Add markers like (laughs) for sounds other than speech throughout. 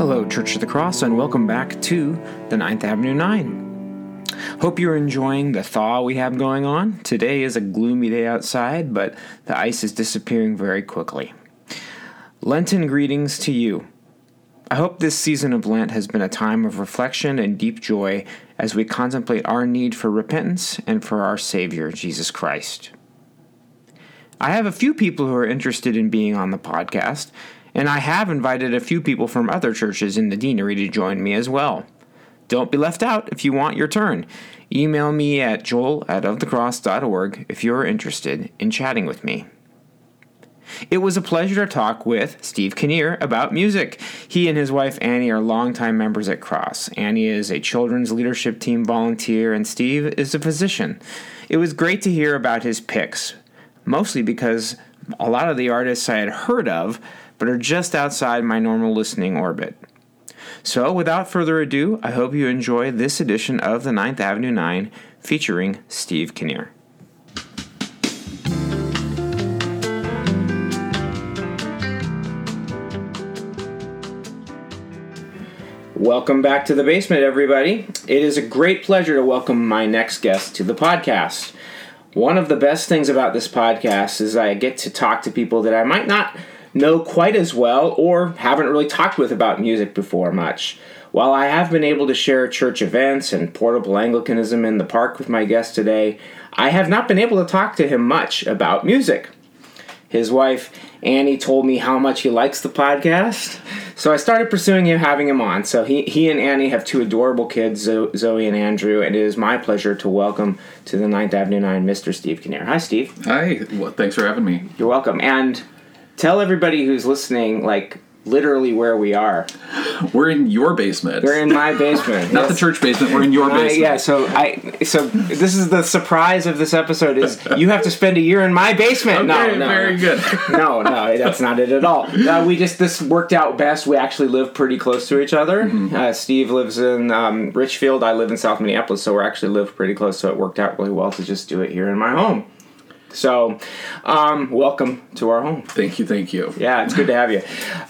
Hello, Church of the Cross, and welcome back to the Ninth Avenue 9. Hope you're enjoying the thaw we have going on. Today is a gloomy day outside, but the ice is disappearing very quickly. Lenten greetings to you. I hope this season of Lent has been a time of reflection and deep joy as we contemplate our need for repentance and for our Savior, Jesus Christ. I have a few people who are interested in being on the podcast, and I have invited a few people from other churches in the deanery to join me as well. Don't be left out if you want your turn. Email me at joel at ofthecross.org if you're interested in chatting with me. It was a pleasure to talk with Steve Knier about music. He and his wife Annie are longtime members at Cross. Annie is a children's leadership team volunteer, and Steve is a physician. It was great to hear about his picks, mostly because a lot of the artists I had heard of but are just outside my normal listening orbit. So, without further ado, I hope you enjoy this edition of the Ninth Avenue 9 featuring Steve Knier. Welcome back to the basement, everybody. It is a great pleasure to welcome my next guest to the podcast. One of the best things about this podcast is I get to talk to people that I might not know quite as well or haven't really talked with about music before much. While I have been able to share church events and portable Anglicanism in the park with my guest today, I have not been able to talk to him much about music. His wife, Annie, told me how much he likes the podcast, so I started pursuing him, having him on. So he, he and Annie have two adorable kids, Zoe and Andrew, and it is my pleasure to welcome to the Ninth Avenue 9 Mr. Steve Knier. Hi, Steve. Hi, well, thanks for having me. You're welcome. And tell everybody who's listening, like, literally where we are. We're in your basement. We're in my basement. (laughs) Not yes. the church basement. We're in your my, basement. Yeah. So I. So this is the surprise of this episode is you have to spend a year in my basement. Okay, no, no, very no. good. (laughs) no, no, that's not it at all. Uh, we just this worked out best. We actually live pretty close to each other. Mm-hmm. Uh, Steve lives in um, Richfield. I live in South Minneapolis, so we're actually live pretty close. So it worked out really well to just do it here in my home. So, um, welcome to our home. Thank you, thank you. Yeah, it's good to have you.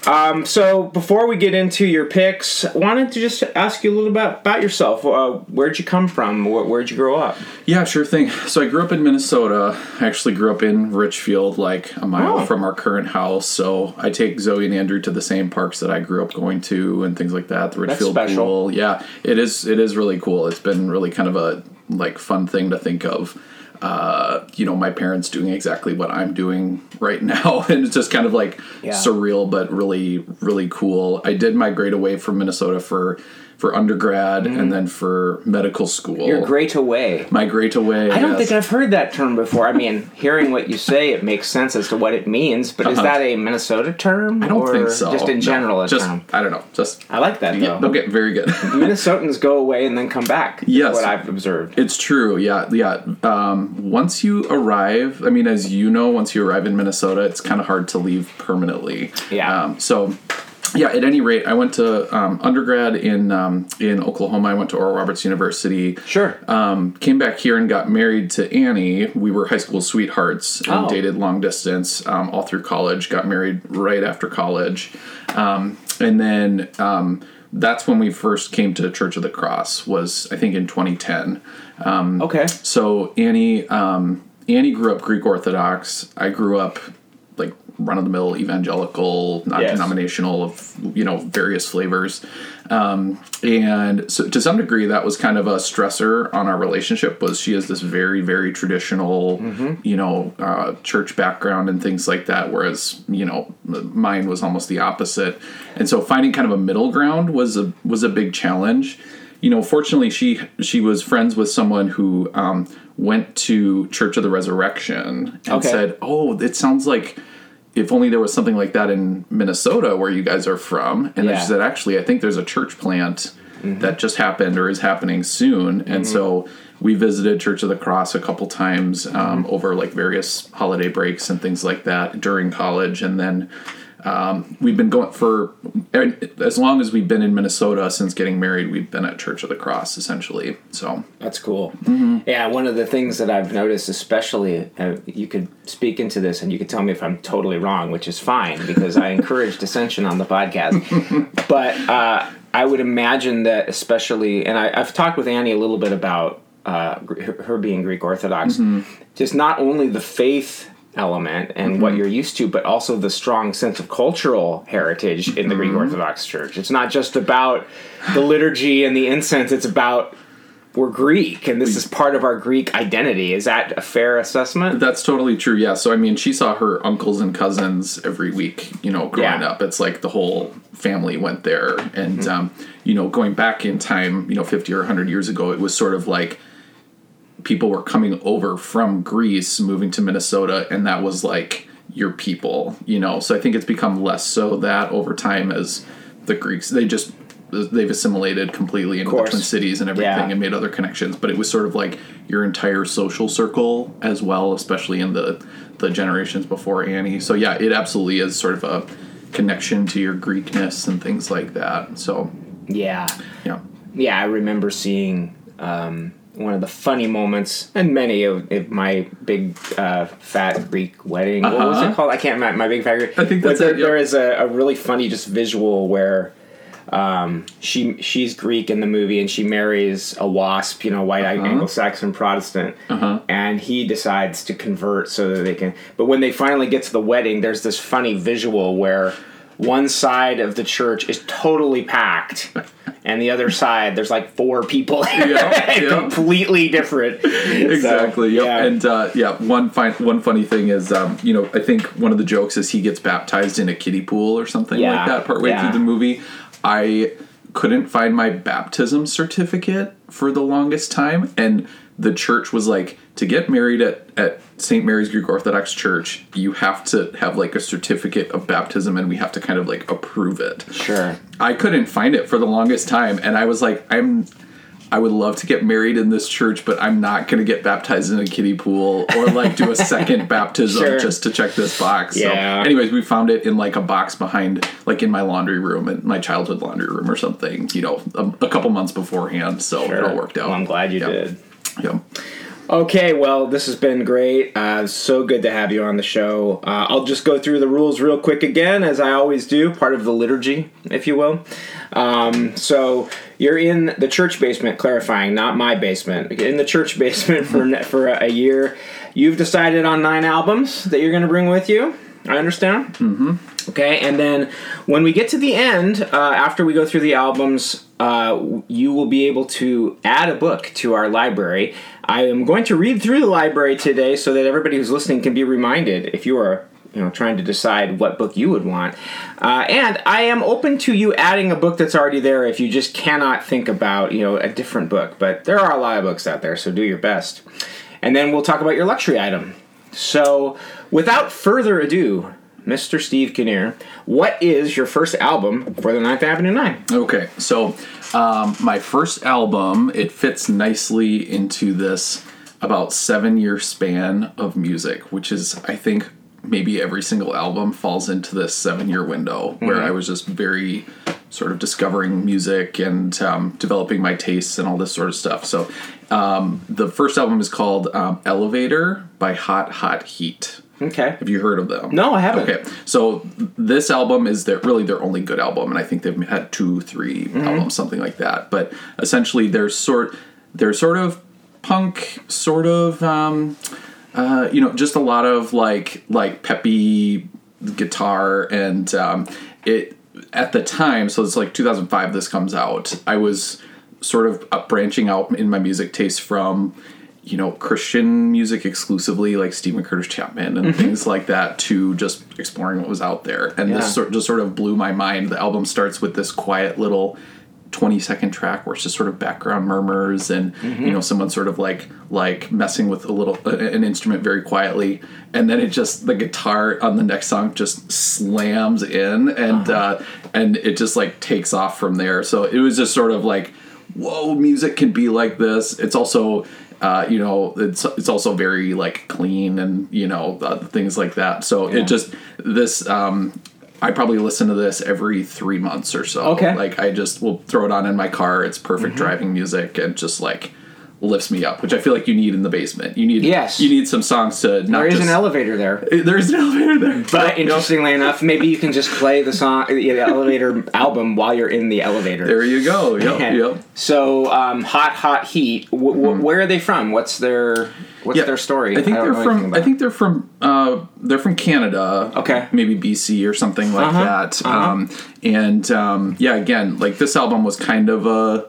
Um, so, before we get into your picks, I wanted to just ask you a little bit about yourself. Uh, where'd you come from? Where, where'd you grow up? Yeah, sure thing. So, I grew up in Minnesota. I actually grew up in Richfield, like a mile oh. from our current house. So, I take Zoe and Andrew to the same parks that I grew up going to and things like that. The Richfield pool. Yeah, it is. It is really cool. It's been really kind of a like fun thing to think of uh, you know, my parents doing exactly what I'm doing right (laughs) now. and it's just kind of like yeah. surreal, but really, really cool. I did migrate away from Minnesota for for undergrad mm. and then for medical school. Your great away. My great away. I don't yes. think I've heard that term before. I mean, (laughs) hearing what you say, it makes sense as to what it means. But uh-huh. is that a Minnesota term? I don't think so. Just in general, no, just, term. I don't know. Just I like that though. Yeah, okay, very good. (laughs) Minnesotans go away and then come back. Yes, what I've observed. It's true. Yeah, yeah. Um, once you arrive, I mean, as you know, once you arrive in Minnesota, it's kind of hard to leave permanently. Yeah. Um, so yeah, at any rate, I went to um, undergrad in um, in Oklahoma. I went to Oral Roberts University. Sure. Um, came back here and got married to Annie. We were high school sweethearts and oh. dated long distance um, all through college. Got married right after college, um, and then um, that's when we first came to Church of the Cross. Was I think in 2010. okay. So Annie Annie grew up Greek Orthodox. I grew up run of the mill evangelical, non denominational yes. of you know various flavors, um, and so to some degree that was kind of a stressor on our relationship. Was she has this very very traditional, mm-hmm. you know, uh, church background and things like that, whereas you know mine was almost the opposite, and so finding kind of a middle ground was a was a big challenge. You know, fortunately, she she was friends with someone who um, went to Church of the Resurrection and okay. said, "Oh, it sounds like." If only there was something like that in Minnesota where you guys are from. And yeah. she said, actually, I think there's a church plant mm-hmm. that just happened or is happening soon. And mm-hmm. so we visited Church of the Cross a couple times um, over like various holiday breaks and things like that during college, and then um, we've been going for as long as we've been in Minnesota since getting married. We've been at Church of the Cross essentially. So that's cool. Mm-hmm. Yeah, one of the things that I've noticed, especially, uh, you could speak into this and you could tell me if I'm totally wrong, which is fine because I encourage dissension on the podcast. (laughs) but uh, I would imagine that, especially, and I, have talked with Annie a little bit about uh, her, being Greek Orthodox, mm-hmm. just not only the faith element and mm-hmm. what you're used to, but also the strong sense of cultural heritage in the mm-hmm. Greek Orthodox Church. It's not just about the liturgy and the incense, it's about we're Greek and this is part of our Greek identity. Is that a fair assessment? That's totally true. Yeah. So I mean, she saw her uncles and cousins every week. You know, growing yeah. up, it's like the whole family went there, and mm-hmm. um, you know, going back in time, you know, fifty or hundred years ago, it was sort of like people were coming over from Greece, moving to Minnesota, and that was like your people, you know. So I think it's become less so that over time as the Greeks they just they've assimilated completely into the Twin Cities and everything yeah. and made other connections. But it was sort of like your entire social circle as well, especially in the the generations before Annie. So yeah, it absolutely is sort of a connection to your Greekness and things like that. So yeah, yeah, yeah. I remember seeing. Um, one of the funny moments, and many of, of my big uh, fat Greek wedding. Uh-huh. What was it uh-huh. called? I can't remember. My big fat Greek. I think that's there, it. Yep. There is a, a, really funny just visual where um, she she's Greek in the movie, and she marries a WASP, you know, white uh-huh. Anglo-Saxon Protestant, uh-huh. and he decides to convert so that they can. But when they finally get to the wedding, there's this funny visual where one side of the church is totally packed and the other side there's like four people yep, yep. (laughs) completely different (laughs) exactly so, yeah. and uh, yeah one fine one funny thing is um, you know i think one of the jokes is he gets baptized in a kiddie pool or something yeah. like that partway yeah. through the movie i couldn't find my baptism certificate for the longest time and the church was like to get married at, at St. Mary's Greek Orthodox Church, you have to have like a certificate of baptism and we have to kind of like approve it. Sure. I couldn't find it for the longest time and I was like, I'm I would love to get married in this church, but I'm not going to get baptized in a kiddie pool or like do a (laughs) second baptism sure. just to check this box. Yeah. So, anyways, we found it in like a box behind, like in my laundry room, in my childhood laundry room or something, you know, a, a couple months beforehand. So sure. it all worked out. Well, I'm glad you yep. did. Yep. Okay, well, this has been great. Uh, so good to have you on the show. Uh, I'll just go through the rules real quick again, as I always do, part of the liturgy, if you will. Um, so you're in the church basement, clarifying, not my basement. In the church basement for for a year. You've decided on nine albums that you're going to bring with you. I understand. Mm-hmm. Okay, and then when we get to the end, uh, after we go through the albums, uh, you will be able to add a book to our library. I am going to read through the library today so that everybody who's listening can be reminded if you are you know trying to decide what book you would want. Uh, and i am open to you adding a book that's already there if you just cannot think about you know a different book. But there are a lot of books out there so do your best. And then we'll talk about your luxury item. So without further ado Mr. Steve Knier, what is your first album for the Ninth Avenue Nine? Okay, so um, my first album, it fits nicely into this about seven year span of music, which is, I think, maybe every single album falls into this seven year window where mm-hmm. I was just very sort of discovering music and um, developing my tastes and all this sort of stuff. So um, the first album is called um, Elevator by Hot Hot Heat. Okay. Have you heard of them? No, I haven't. Okay. So this album is their really their only good album, and I think they've had two, three mm-hmm. albums, something like that. But essentially, they're sort they're sort of punk, sort of um, uh, you know, just a lot of like like peppy guitar, and um, it at the time. So it's like 2005. This comes out. I was sort of branching out in my music taste from you know Christian music exclusively, like Steven Curtis Chapman and mm-hmm. things like that, to just exploring what was out there. And yeah. this sort just sort of blew my mind. The album starts with this quiet little 20 second track where it's just sort of background murmurs and mm-hmm. you know someone sort of like like messing with a little uh, an instrument very quietly and then it just the guitar on the next song just slams in and uh-huh. uh and it just like takes off from there so it was just sort of like whoa music can be like this it's also Uh, you know, it's it's also very like clean and you know uh, things like that. So Yeah. it just this. Um, I probably listen to this every three months or so. Okay. Like I just will throw it on in my car. It's perfect Mm-hmm. driving music and just like lifts me up, which I feel like you need in the basement. You need Yes. You need some songs to not There is just an elevator there. (laughs) there is an elevator there. But interestingly enough, maybe you can just play the song, the elevator album while you're in the elevator. There you go. Yep. (laughs) Yeah. Yep. So, um, hot, hot heat. W- w- Where are they from? What's their What's Yeah, their story? I think don't they're from. I think they're from. Uh, they're from Canada. Okay. maybe BC or something like Uh-huh, that. uh-huh. Um, and um, yeah, again, like this album was kind of a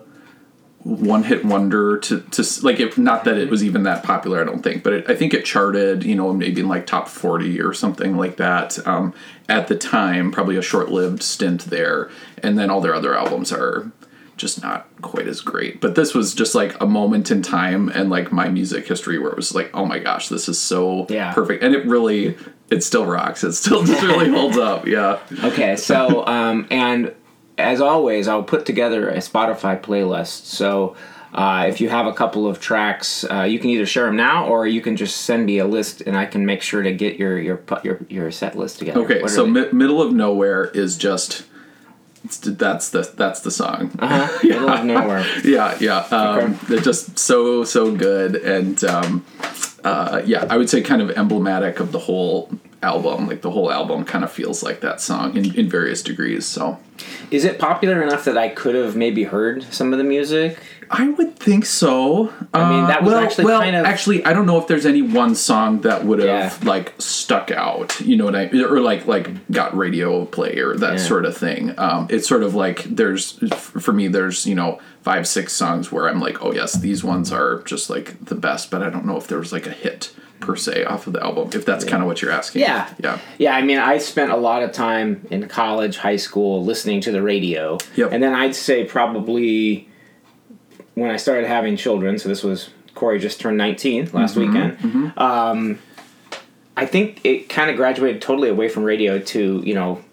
one hit wonder to to like if Not that it was even that popular, I don't think, but it, I think it charted. You know, maybe in like top forty or something like that. Um, at the time, probably a short lived stint there, and then all their other albums are just not quite as great. But this was just like a moment in time and like my music history where it was like, oh my gosh, this is so Yeah. perfect. And it really, it still rocks. It still just (laughs) really holds up. Yeah. Okay, so um, and as always, I'll put together a Spotify playlist. So uh, if you have a couple of tracks, uh, you can either share them now, or you can just send me a list, and I can make sure to get your your your, your set list together. Okay. So mi- middle of nowhere is just, it's, that's the, that's the song. uh-huh. (laughs) middle of nowhere. (laughs) yeah yeah um, they're just so so good and um, uh, yeah i would say kind of emblematic of the whole album like the whole album kind of feels like that song in, in various degrees so Is it popular enough that I could have maybe heard some of the music? i would think so I mean, Uh, that was well, actually well, kind of- actually i don't know if there's any one song that would have Yeah. like stuck out you know what i or like like got radio play or that Yeah. sort of thing um, it's sort of like there's for me there's you know five six songs where i'm like oh yes these ones are just like the best but i don't know if there was like a hit per se off of the album if that's kind of what you're asking Yeah. yeah Yeah, I mean, I spent a lot of time in college, high school, listening to the radio. Yep. And then I'd say probably when I started having children, so this was Corey just turned 19 last Mm-hmm, weekend. Um, I think it kind of graduated totally away from radio to, you know,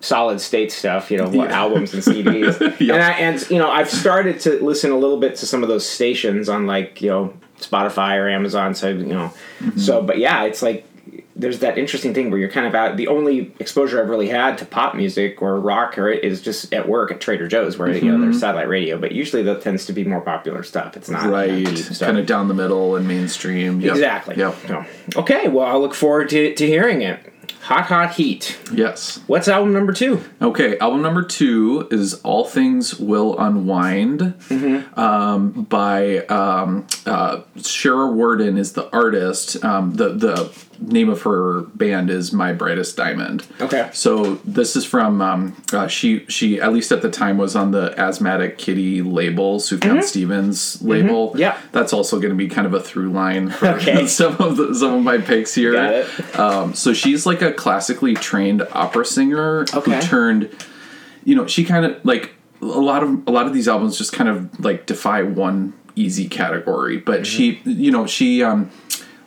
solid state stuff, you know, what Yeah. albums and (laughs) CDs. Yep. And I and you know, I've started to listen a little bit to some of those stations on like, you know, Spotify or Amazon, so you know. Mm-hmm. So but yeah, it's like there's that interesting thing where you're kind of out the only exposure I've really had to pop music or rock or it is just at work at Trader Joe's where you know there's satellite radio, but usually that tends to be more popular stuff. It's not right deep stuff. kind of down the middle and mainstream Yep. Exactly. yep So, okay, well I'll look forward to, to hearing it. Hot Hot Heat. yes What's album number two? Okay, album number two is All Things Will Unwind um, by um, uh, Shara Worden is the artist. Um, the the name of her band is My Brightest Diamond. Okay. So this is from um, uh, she she at least at the time was on the Asthmatic Kitty label, Sufjan Stevens label. Yeah. that's also going to be kind of a through line for Okay. (laughs) some of the, some of my picks here. Got it. Um, so she's like a classically trained opera singer Okay. who turned, you know, she kind of like a lot of a lot of these albums just kind of like defy one easy category, but she, you know, she um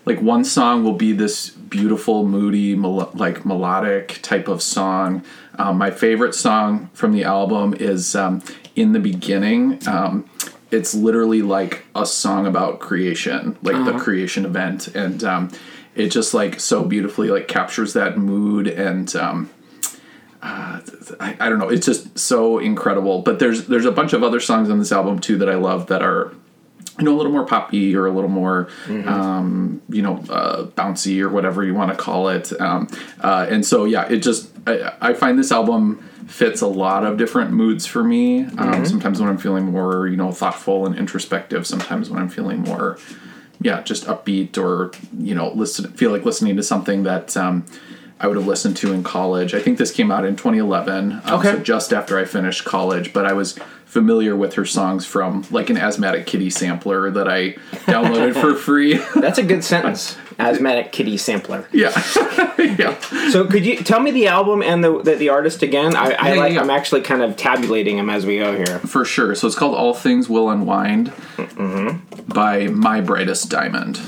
like one song will be this beautiful, moody, mel- like melodic type of song. Um, my favorite song from the album is um, "In the Beginning." Um, it's literally like a song about creation, like the creation event, and um, it just like so beautifully like captures that mood and. Um, uh, I, I don't know. It's just so incredible. But there's there's a bunch of other songs on this album too that I love that are you know a little more poppy or a little more um, you know uh, bouncy or whatever you want to call it. Um, uh, and so yeah it just I, I find this album fits a lot of different moods for me. Um, sometimes when i'm feeling more you know thoughtful and introspective sometimes when i'm feeling more yeah just upbeat or you know listen feel like listening to something that um, I would have listened to in college. I think this came out in 2011, um, Okay. so just after I finished college. But I was familiar with her songs from like an Asthmatic Kitty sampler that I downloaded for (laughs) free. That's a good sentence. (laughs) Asthmatic Kitty Sampler. yeah, (laughs) yeah. So could you tell me the album and the the, the artist again? I, I Yeah, like. yeah. I'm actually kind of tabulating them as we go here. for sure. So it's called All Things Will Unwind by My Brightest Diamond.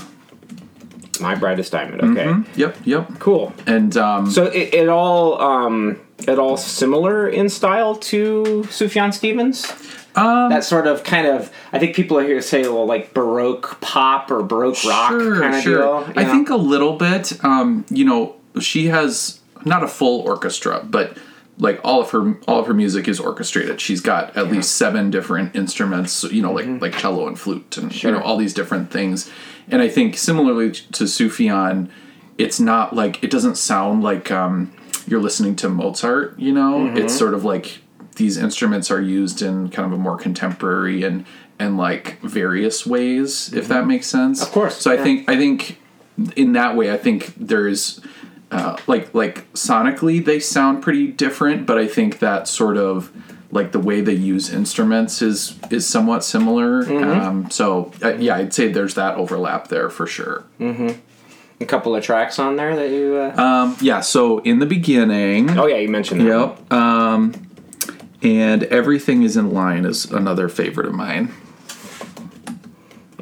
My brightest diamond. Okay. Yep, yep. Cool. And um, So it, it all um, at all similar in style to Sufjan Stevens? Um, that sort of kind of I think people are here to say well like baroque pop or baroque rock sure, kind of sure. deal. I know? think a little bit. Um, you know, she has not a full orchestra, but like all of her all of her music is orchestrated. She's got at yeah. least seven different instruments, you know, like mm-hmm. like cello and flute and sure. you know all these different things. And I think similarly to Sufjan, it's not like it doesn't sound like um, you're listening to Mozart. You know, mm-hmm. it's sort of like these instruments are used in kind of a more contemporary and and like various ways, mm-hmm. if that mm-hmm. makes sense. Of course. So yeah. I think I think in that way, I think there's uh, like like sonically they sound pretty different, but I think that sort of like the way they use instruments is is somewhat similar. Mm-hmm. Um, so uh, yeah, I'd say there's that overlap there for sure. Mm-hmm. A couple of tracks on there that you. Uh... Um, yeah. So in the beginning. Oh yeah, you mentioned that. Yep. Um, and everything is in line is another favorite of mine.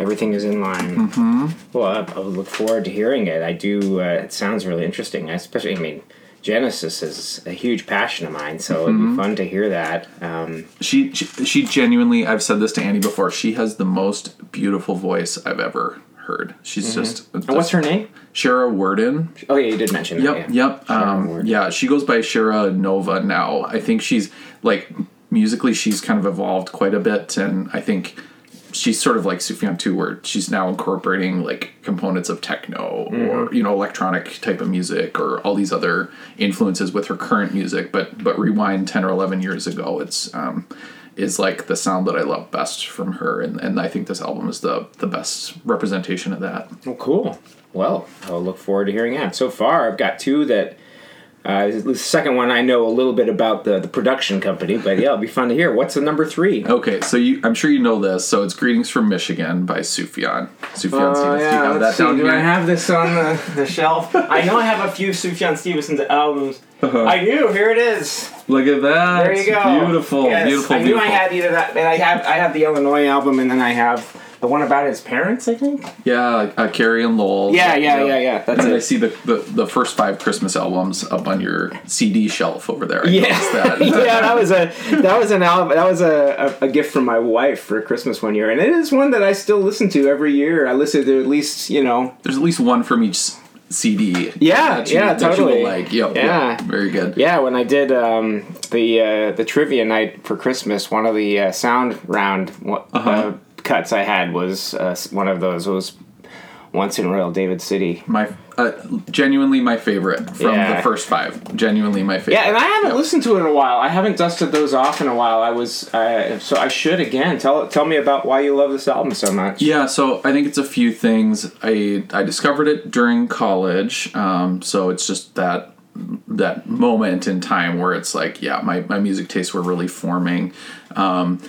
Everything is in line. Mm-hmm. Well, I, I, look forward to hearing it. I do. Uh, it sounds really interesting. Especially, I mean, Genesis is a huge passion of mine, so mm-hmm. it'd be mm-hmm. fun to hear that. Um, she, she, she genuinely. I've said this to Annie before. She has the most beautiful voice I've ever heard. She's mm-hmm. just, just. what's her name? Shara Worden. Oh yeah, you did mention yep, that. Yeah. Yep. Um, yeah, she goes by Shara Nova now. I think she's like musically, she's kind of evolved quite a bit, and I think she's sort of like Sufjan too, where she's now incorporating like components of techno mm-hmm. or you know electronic type of music or all these other influences with her current music. But but rewind ten or eleven years ago, it's um, is like the sound that I love best from her, and, and I think this album is the the best representation of that. Oh, cool. Well, I'll look forward to hearing that. So far, I've got two that uh, the second one, I know a little bit about the, the production company, but yeah, it'll be fun to hear. What's the number three? Okay, so you, I'm sure you know this. So it's "Greetings from Michigan" by Sufjan. Sufjan uh, Yeah, Do you have that see. down Do here? I have this on the, the shelf? I know I have a few Sufjan Stevenson's albums. Uh-huh. I do. Here it is. Look at that. There you go. Beautiful. Yes, beautiful. I knew beautiful. I had either that, and I have I have the Illinois album, and then I have the one about his parents, I think. Yeah, uh, Carrie and Lowell. Yeah, yeah, you know, yeah, yeah. That's and it. I see the, the, the first five Christmas albums up on your CD shelf over there. I yeah, that. (laughs) yeah, that was a that was an album. That was a, a, a, gift from my wife for Christmas one year, and it is one that I still listen to every year. I listen to at least you know. There's at least one from each CD. Yeah, you, yeah, totally. like, yep, yeah. very good. Yeah, when I did um, the uh, the trivia night for Christmas, one of the uh, sound round uh-huh. uh, cuts I had was uh, one of those was once in Royal David City. My uh, genuinely my favorite from yeah. the first five. Genuinely my favorite. Yeah, and I haven't yep. listened to it in a while. I haven't dusted those off in a while. I was uh, so I should again. Tell tell me about why you love this album so much. Yeah, so I think it's a few things. I I discovered it during college. Um, so it's just that that moment in time where it's like, yeah, my, my music tastes were really forming. Um,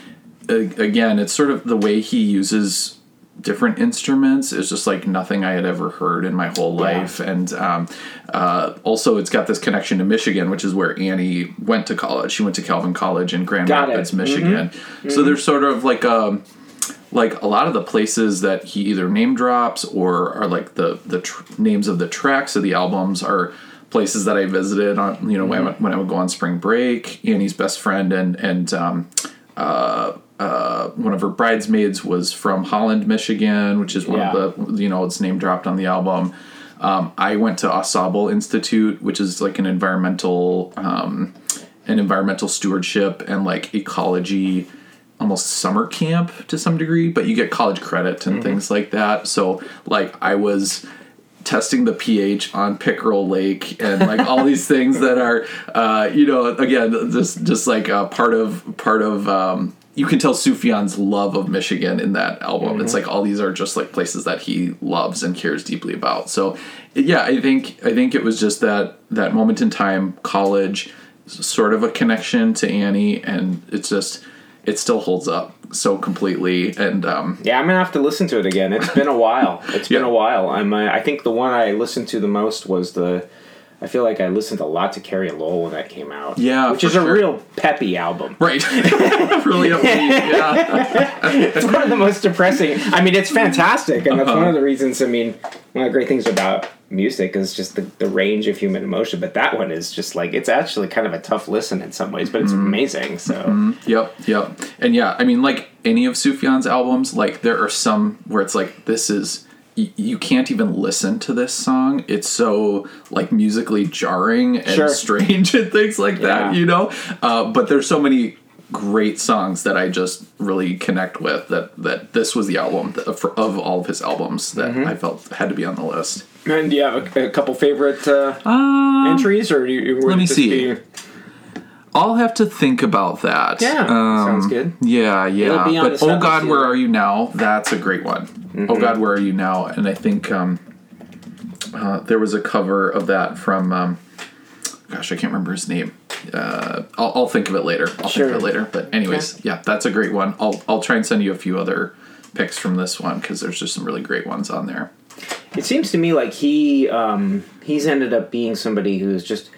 again, it's sort of the way he uses different instruments is just like nothing I had ever heard in my whole life. Yeah. And um, uh, also, it's got this connection to Michigan, which is where Annie went to college. She went to Calvin College in Grand got Rapids, it. Michigan. Mm-hmm. So mm-hmm. there's sort of like a um, like a lot of the places that he either name drops or are like the the tr- names of the tracks of the albums are places that I visited on you know mm-hmm. when, when I would go on spring break. Annie's best friend and and um, uh, uh, one of her bridesmaids was from Holland, Michigan, which is one yeah. of the you know it's name dropped on the album. Um, I went to Au Sable Institute, which is like an environmental um, an environmental stewardship and like ecology almost summer camp to some degree, but you get college credit and mm-hmm. things like that. So like I was testing the pH on Pickerel Lake and like all (laughs) these things that are uh, you know again just just like a part of part of um, you can tell Sufjan's love of Michigan in that album. Mm-hmm. It's like all these are just like places that he loves and cares deeply about. So yeah, I think I think it was just that that moment in time, college, sort of a connection to Annie, and it's just it still holds up so completely. And um, yeah, I'm gonna have to listen to it again. It's been a while. It's (laughs) yeah. been a while. I'm uh, I think the one I listened to the most was the I feel like I listened a lot to Carrie Lowell when that came out. Yeah, which is a sure. real peppy album. Right. (laughs) really upbeat. Yeah. (laughs) It's one of the most depressing. I mean, it's fantastic, and that's Uh-huh. one of the reasons. I mean, one of the great things about music is just the, the range of human emotion. But that one is just like it's actually kind of a tough listen in some ways, but it's Mm-hmm. amazing. So Yep, yep. And yeah, I mean, like any of Sufjan's albums, like there are some where it's like this is you can't even listen to this song. It's so like musically jarring and Sure. strange and things like Yeah. that, you know. Uh, but there's so many great songs that I just really connect with. That that this was the album that, for, of all of his albums that Mm-hmm. I felt had to be on the list. And do you have a, a couple favorite uh, Um, entries, or do you, let me see. be- I'll have to think about that. Yeah, sounds good. Yeah, yeah. It'll be on but Oh God, Where. Are You Now? That's a great one. Mm-hmm. Oh God, Where Are You Now? And I think um, uh, there was a cover of that from, um, gosh, I can't remember his name. Uh, I'll, I'll think of it later. I'll Sure. think of it later. But anyways, yeah, that's a great one. I'll I'll try and send you a few other picks from this one because there's just some really great ones on there. It seems to me like he um, he's ended up being somebody who's just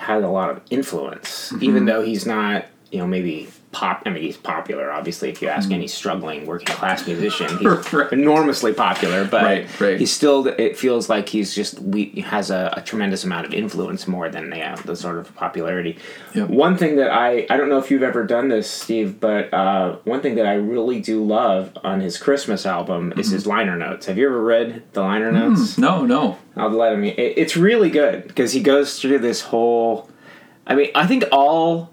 had a lot of influence, Mm-hmm. even though he's not, you know, maybe pop. I mean, he's popular. Obviously, if you ask any struggling working class musician, (laughs) he's Mm-hmm. Right. enormously popular. But Right, right. he's still. It feels like he's just we has a, a tremendous amount of influence more than the, uh, the sort of popularity. Yep. One thing that I I don't know if you've ever done this, Steve, but uh, one thing that I really do love on his Christmas album is Mm-hmm. his liner notes. Have you ever read the liner notes? No, no. I'll let him. It, it's really good because he goes through this whole. I mean, I think all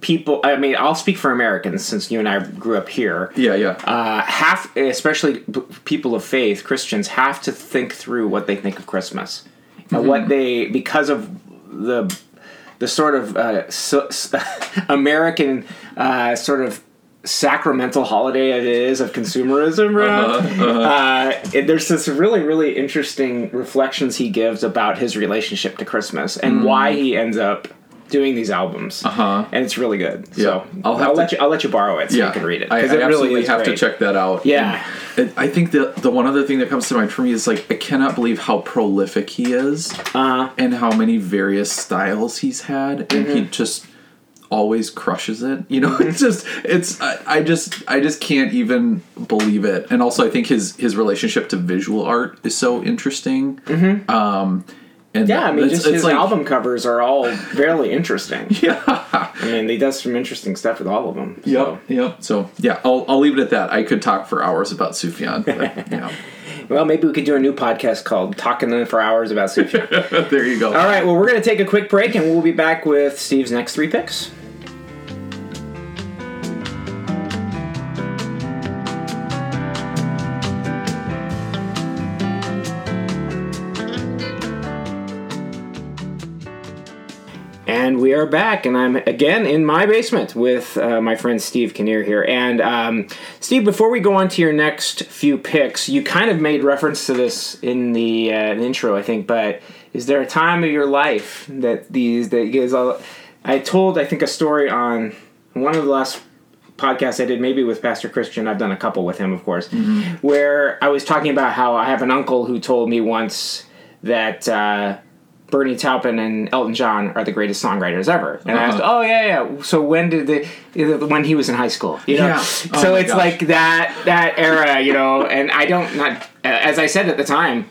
people. I mean, I'll speak for Americans since you and I grew up here. Yeah, yeah. Uh, half, especially people of faith, Christians, have to think through what they think of Christmas and what they because of the the sort of uh, so, (laughs) American uh, sort of sacramental holiday it is of consumerism right? uh, it- there's this really really interesting reflections he gives about his relationship to christmas and why he ends up doing these albums Uh-huh. and it's really good so I'll I'll, to- let you I'll let you borrow it so yeah, you can read it I, I it really absolutely is have great. to check that out. Yeah. And I think the the one other thing that comes to mind for me is like I cannot believe how prolific he is, Uh-huh. and how many various styles he's had, and he Mm-hmm. just always crushes it. You know, (laughs) it's just it's I, I just I just can't even believe it. And also, I think his his relationship to visual art is so interesting. Mm-hmm. Um, and Yeah, I mean, it's- just it's his like- album covers are all fairly interesting. (laughs) Yeah. I mean, he does some interesting stuff with all of them. So. Yep. Yep. So yeah, I'll I'll leave it at that. I could talk for hours about Sufjan. But, yeah. (laughs) Well, maybe we could do a new podcast called "Talking for Hours About Sufi." there you go. all right. Well, we're going to take a quick break, and we'll be back with Steve's next three picks. We are back, and I'm again in my basement with uh, my friend Steve Knier here. And um, Steve, before we go on to your next few picks, you kind of made reference to this in the, uh, the intro, I think. But is there a time of your life that these that guys all? I told I think a story on one of the last podcasts I did, maybe with Pastor Christian. I've done a couple with him, of course, where I was talking about how I have an uncle who told me once that. Uh, Bernie Taupin and Elton John are the greatest songwriters ever. And I asked, Uh-huh. "Oh yeah, yeah. So when did the When he was in high school, you know? Yeah. Oh so my it's gosh. like that that era, you know. And I don't not as I said at the time,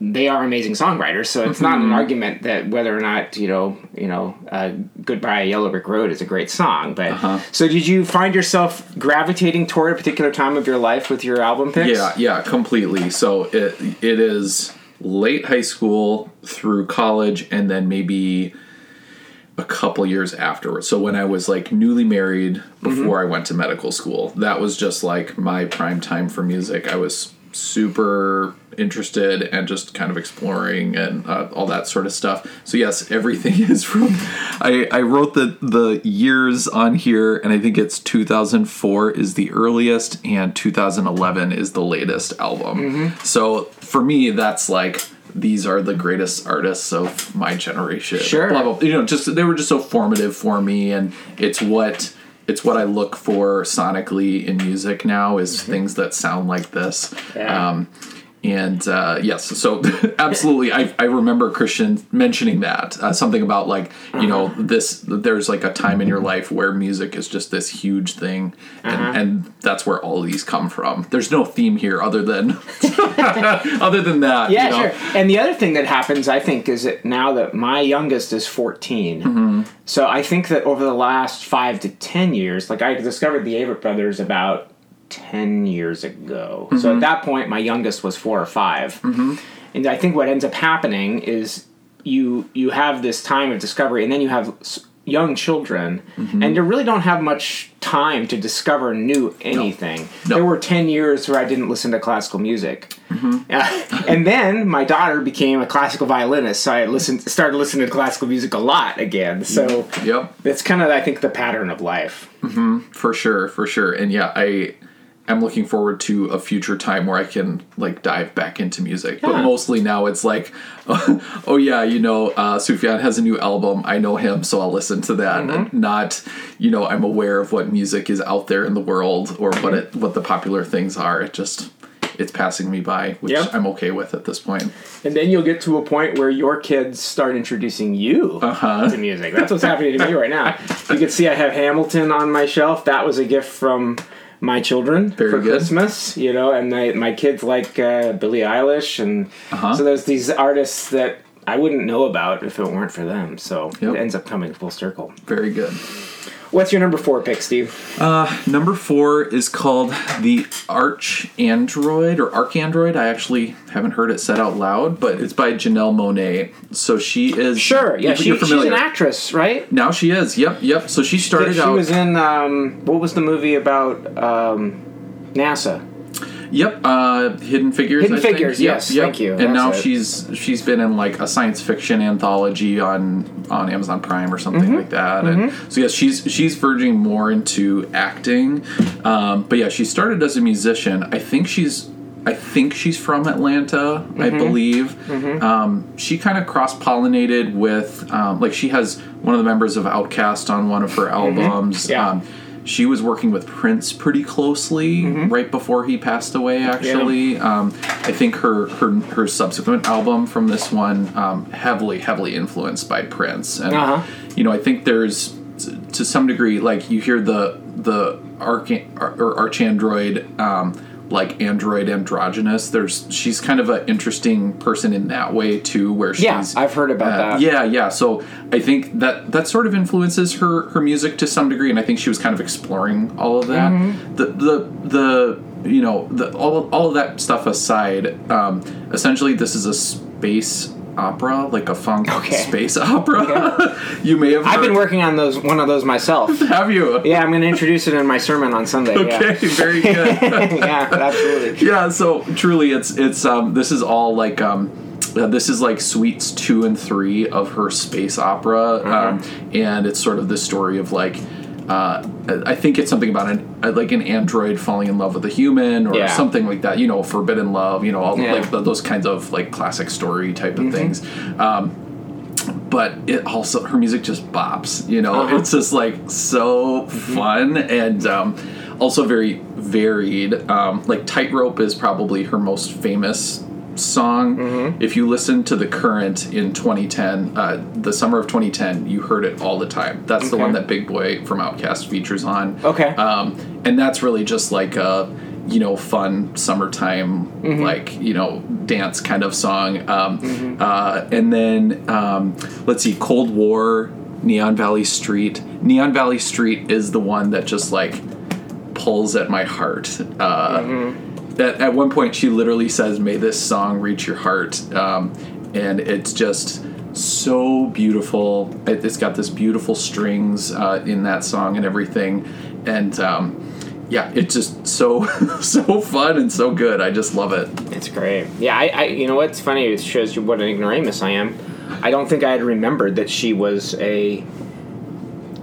they are amazing songwriters. So it's not Mm-hmm. an argument that whether or not you know, you know, uh, "Goodbye Yellow Brick Road" is a great song. But Uh-huh. so did you find yourself gravitating toward a particular time of your life with your album picks? Yeah, yeah, completely. So it it is late high school through college, and then maybe a couple years afterwards. So when I was like newly married before mm-hmm. I went to medical school, that was just like my prime time for music. I was super interested and just kind of exploring and uh, all that sort of stuff. So yes, everything (laughs) is from. I I wrote the the years on here, and I think it's 2004 is the earliest, and 2011 is the latest album. So for me, that's like. These are the greatest artists of my generation. Sure. Blah, blah, you know, just they were just so formative for me, and it's what it's what I look for sonically in music now is things that sound like this. Yeah. Um, and uh, yes, so (laughs) absolutely, I, I remember Christian mentioning that uh, something about like you know this. There's like a time in your life where music is just this huge thing, and, Uh-huh. and that's where all these come from. There's no theme here other than (laughs) other than that. Yeah, you know? sure. And the other thing that happens, I think, is that now that my youngest is 14, Mm-hmm. so I think that over the last five to 10 years, like I discovered the Avett Brothers about 10 years ago. So Mm-hmm. at that point, my youngest was four or 5 And I think what ends up happening is you you have this time of discovery, and then you have young children, Mm-hmm. and you really don't have much time to discover new anything. No. There were 10 years where I didn't listen to classical music. Mm-hmm. Uh, (laughs) and then my daughter became a classical violinist, so I listened, started listening to classical music a lot again. So Yep. that's kind of, I think, the pattern of life. For sure, for sure. And yeah, I am looking forward to a future time where I can like dive back into music. But mostly now it's like, (laughs) oh yeah, you know, uh, Sufjan has a new album. I know him, so I'll listen to that. Mm-hmm. And not, you know, I'm aware of what music is out there in the world or what it what the popular things are. It just it's passing me by, which Yep. I'm okay with at this point. And then you'll get to a point where your kids start introducing you Uh-huh. to music. That's what's happening to me right now. You can see I have Hamilton on my shelf. That was a gift from my children Very for good. Christmas, you know, and they, my kids like uh, Billie Eilish. And Uh-huh. so there's these artists that I wouldn't know about if it weren't for them. So Yep. it ends up coming full circle. Very good. What's your number four pick, Steve? Number four is called the Arch Android or Arc Android. I actually haven't heard it said out loud, but it's by Janelle Monáe. So she is Sure. Yeah, she, she's an actress, right? Now she is. Yep, yep. So she started She out. She was in um, what was the movie about um, NASA? Yep, uh, Hidden Figures. Hidden I. Figures, Yep, yes, yep. thank you, And now it. she's she's been in like a science fiction anthology on on Amazon Prime or something Mm-hmm. like that. And so yes, she's she's verging more into acting. Um, but yeah, she started as a musician. I think she's I think she's from Atlanta, I Mm-hmm. believe. Um, she kind of cross pollinated with um, like she has one of the members of Outkast on one of her albums. Mm-hmm. Yeah. Um, she was working with Prince pretty closely Mm-hmm. right before he passed away. Actually, um, I think her, her her subsequent album from this one um, heavily heavily influenced by Prince, and Uh-huh. you know I think there's to some degree like you hear the the arch or archandroid um, like android androgynous. There's she's kind of an interesting person in that way too, where she's Yeah, I've heard about uh, that. Yeah, yeah. So I think that that sort of influences her her music to some degree, and I think she was kind of exploring all of that. Mm-hmm. The the the you know the all all of that stuff aside, um, essentially this is a space opera, like a funk Okay. space (laughs) opera. (laughs) you may have. I've been working on those one of those myself. (laughs) Have you? Yeah, I'm going to introduce it in my sermon on Sunday. Okay, very good. Yeah, yeah absolutely. yeah so truly it's it's um this is all like um uh, this is like suites two and three of her space opera um, and it's sort of the story of like uh, I think it's something about an uh, like an android falling in love with a human or Yeah. something like that. You know, forbidden love. You know, all, Yeah. like those kinds of like classic story type of things. Um, but it also her music just bops. You know, Uh-huh. it's just like so fun and um, also very varied. Um, like Tightrope is probably her most famous song. Mm-hmm. If you listen to the current in 2010, uh, the summer of 2010, you heard it all the time. That's the one that Big Boi from Outkast features on. Okay. Um, and that's really just like a you know fun summertime Mm-hmm. like you know dance kind of song. Um, uh, and then um, let's see, Cold War, Neon Valley Street. Neon Valley Street is the one that just like pulls at my heart. Uh, Mm-hmm. At, at one point, she literally says, "May this song reach your heart," um, and it's just so beautiful. It, it's got this beautiful strings uh, in that song and everything, and um, yeah, it's just so (laughs) so fun and so good. I just love it. It's great. Yeah, I, I you know what's funny? It shows you what an ignoramus I am. I don't think I had remembered that she was a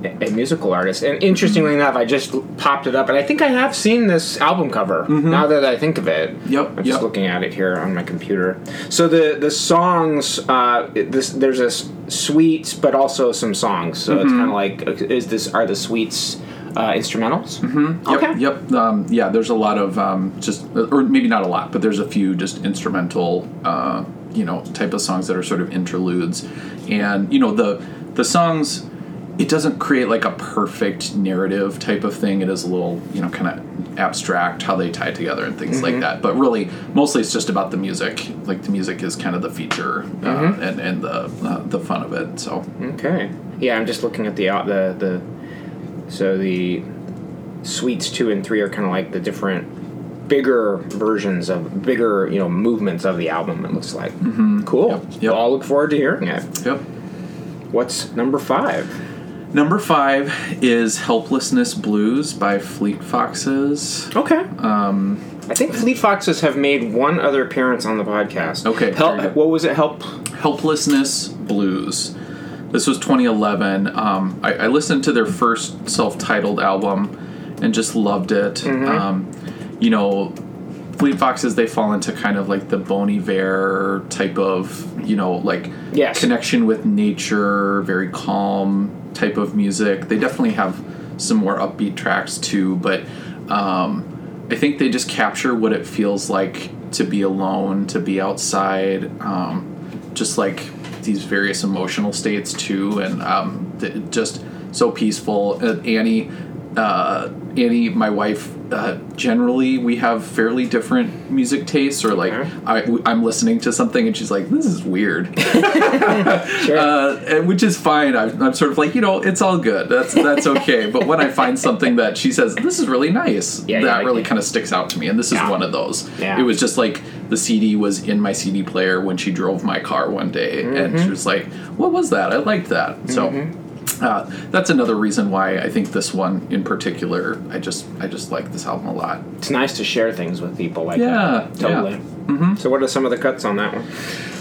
a musical artist. And interestingly enough, I just popped it up, and I think I have seen this album cover. Now that I think of it, Yep, I'm just looking at it here on my computer. So the the songs, uh, this there's a suites, but also some songs. So it's kind of like, is this are the suites uh, instrumentals. Mm-hmm. Yep, Okay. Yep. Um, yeah. There's a lot of um, just, or maybe not a lot, but there's a few just instrumental, uh, you know, type of songs that are sort of interludes, and you know the the songs. It doesn't create like a perfect narrative type of thing. It is a little, you know, kind of abstract how they tie together and things like that. But really, mostly it's just about the music. Like the music is kind of the feature uh, and and the uh, the fun of it. So Okay. Yeah, I'm just looking at the out the the so the suites two and three are kind of like the different bigger versions of bigger you know movements of the album. It looks like cool. Yep, yep. Well, I'll look forward to hearing it. yep. What's number five? Number five is "Helplessness Blues" by Fleet Foxes. Okay. Um, I think Fleet Foxes have made one other appearance on the podcast. Okay, Help, what was it? Help. Helplessness Blues. This was 2011. Um, I, I listened to their first self-titled album and just loved it. Mm-hmm. Um, you know, Fleet Foxes they fall into kind of like the Bon Iver type of you know like Yes. connection with nature, very calm type of music. They definitely have some more upbeat tracks too, but um, I think they just capture what it feels like to be alone, to be outside, um, just like these various emotional states too, and um, th- just so peaceful. Uh, Annie, uh, Annie, my wife. Uh, generally, we have fairly different music tastes, or like Okay. I, I'm listening to something and she's like, "This is weird," (laughs) Sure. uh, and- which is fine. I'm, I'm sort of like, you know, it's all good. That's that's okay. but when I find something that she says, "This is really nice," Yeah, that like really kind of sticks out to me. And this is one of those. Yeah. It was just like the CD was in my CD player when she drove my car one day, and Mm-hmm. she was like, "What was that? I liked that." So. Uh, that's another reason why I think this one in particular, I just I just like this album a lot. It's nice to share things with people like Yeah, that. Totally. Mm-hmm. So, what are some of the cuts on that one?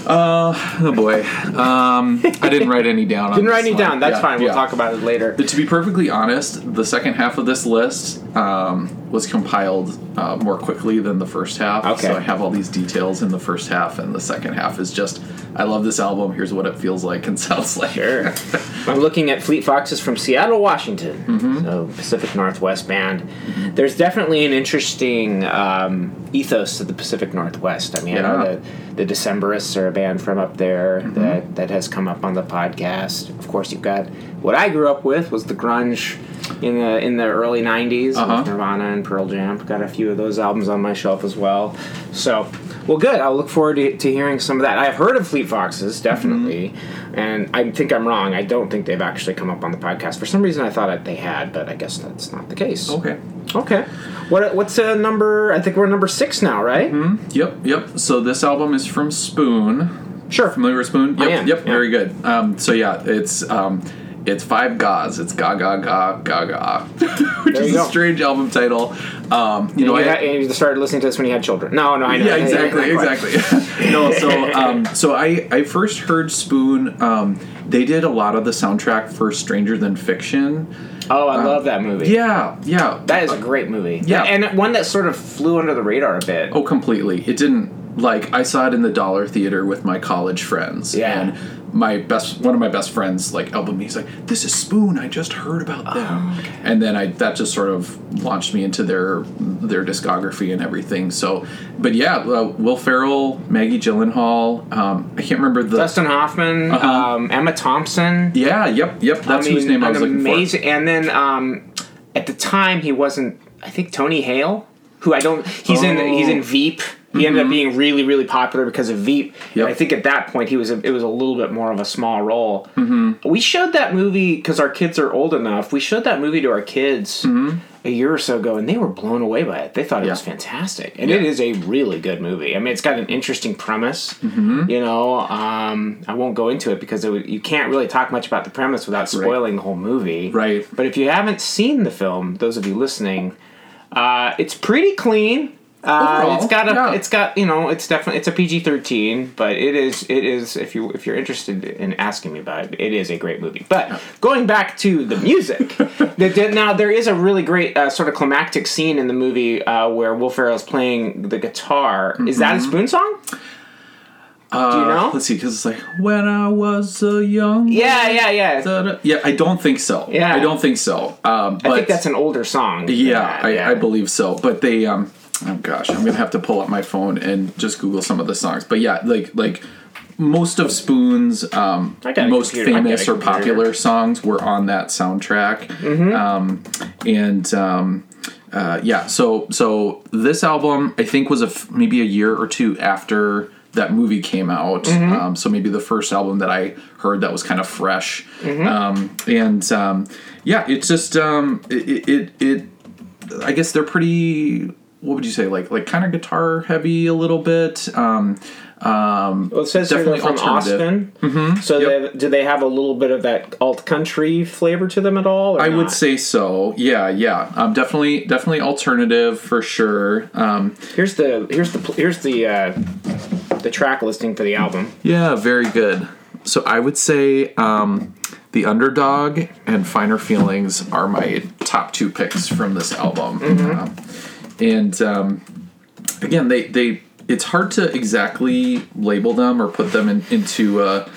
Oh boy, um, I didn't write any down. (laughs) on Didn't write any one. down. That's Yeah, fine. We'll yeah. talk about it later. But to be perfectly honest, the second half of this list um, was compiled uh, more quickly than the first half. Okay. So I have all these details in the first half, and the second half is just, I love this album. Here's what it feels like and (laughs) sounds like. Sure. (laughs) I'm looking at Fleet Foxes from Seattle, Washington. Mm-hmm. So Pacific Northwest band. There's definitely an interesting um, ethos to the Pacific Northwest. I mean, I know the, the Decemberists are a band from up there Mm-hmm. that, that has come up on the podcast. Of course, you've got what I grew up with was the grunge in the in the early '90s Uh-huh. with Nirvana and Pearl Jam. Got a few of those albums on my shelf as well. So, well, good. I'll look forward to, to hearing some of that. I've heard of Fleet Foxes definitely, Mm-hmm. and I think I'm wrong. I don't think they've actually come up on the podcast. For some reason, I thought that they had, but I guess that's not the case. Okay. Okay. What what's uh, number? I think we're number six now, right? Yep, yep. So this album is from Spoon. Sure. Familiar with Spoon? Yep, yep. yeah. Very good. Um, so yeah, it's um, it's five ga's. It's ga ga ga ga ga, (laughs) which There is a go. strange album title. Um, you know, you, I, had, and you started listening to this when you had children. No, no, I know. yeah, exactly, exactly. (laughs) (laughs) no, so um, so I I first heard Spoon. Um, they did a lot of the soundtrack for Stranger Than Fiction. Oh, I love that movie. Yeah, yeah. That is a great movie. Yeah. and one that sort of flew under the radar a bit. Oh, completely. It didn't like I saw it in the dollar theater with my college friends. Yeah. And my best one of my best friends like elbowed me. He's like, "This is Spoon. I just heard about them." Oh, And then I that just sort of launched me into their their discography and everything. So, but yeah, uh, Will Ferrell, Maggie Gyllenhaal. Um, I can't remember the. Dustin Hoffman, Uh-huh. um, Emma Thompson. yeah. Yep. Yep. That's I mean, whose name I was looking amazing, And then um, at the time, he wasn't. I think Tony Hale, who I don't. He's in. Oh. He's in Veep. He ended up being really, really popular because of Veep. Mm-hmm. Yep. I think at that point he was. A, it was a little bit more of a small role. Mm-hmm. We showed that movie because our kids are old enough. We showed that movie to our kids. A year or so ago, and they were blown away by it. They thought it was Mm-hmm. Yeah. fantastic, and it is a really good movie. I mean, it's got an interesting premise. You know, um, I won't go into it because it, you can't really talk much about the premise without spoiling the whole movie. Right. But if you haven't seen the film, those of you listening, uh, it's pretty clean. Uh, it's got a, yeah. it's got you know, it's definitely it's a PG thirteen, but it is it is if you if you're interested in asking me about it, it is a great movie. But going back to the music, (laughs) the, now there is a really great uh, sort of climactic scene in the movie uh, where Will Ferrell is playing the guitar. Is that a Mm-hmm. Spoon song? Uh, Do you know? Let's see, because it's like when I was a young. Yeah, yeah, yeah. da-da." Yeah, I don't think so. Yeah. I don't think so. Um, but I think that's an older song. yeah, that, I, I believe so. But they, um, oh gosh, I'm gonna have to pull up my phone and just Google some of the songs. But yeah, like like most of Spoon's um, I got a most computer. I got a famous or popular songs were on that soundtrack. Mm-hmm. Um, and um, uh, yeah, so so this album I think was a f- maybe a year or two after that movie came out. Mm-hmm. Um, so maybe the first album that I heard that was kind of fresh. Mm-hmm. Um, and um, yeah, it's just um, it, it it I guess they're pretty. What would you say? Like like kind of guitar heavy a little bit. Um, um, Well, it says Definitely from Austin. Mm-hmm. So Yep. they, do they have a little bit of that alt country flavor to them at all? or I would say so. Yeah, yeah. Um, definitely definitely alternative for sure. Um, Here's the here's the here's the uh, the track listing for the album. yeah, very good. So I would say um, the underdog and finer feelings are my top two picks from this album. Um, and um, again, they they it's hard to exactly label them or put them in, into uh,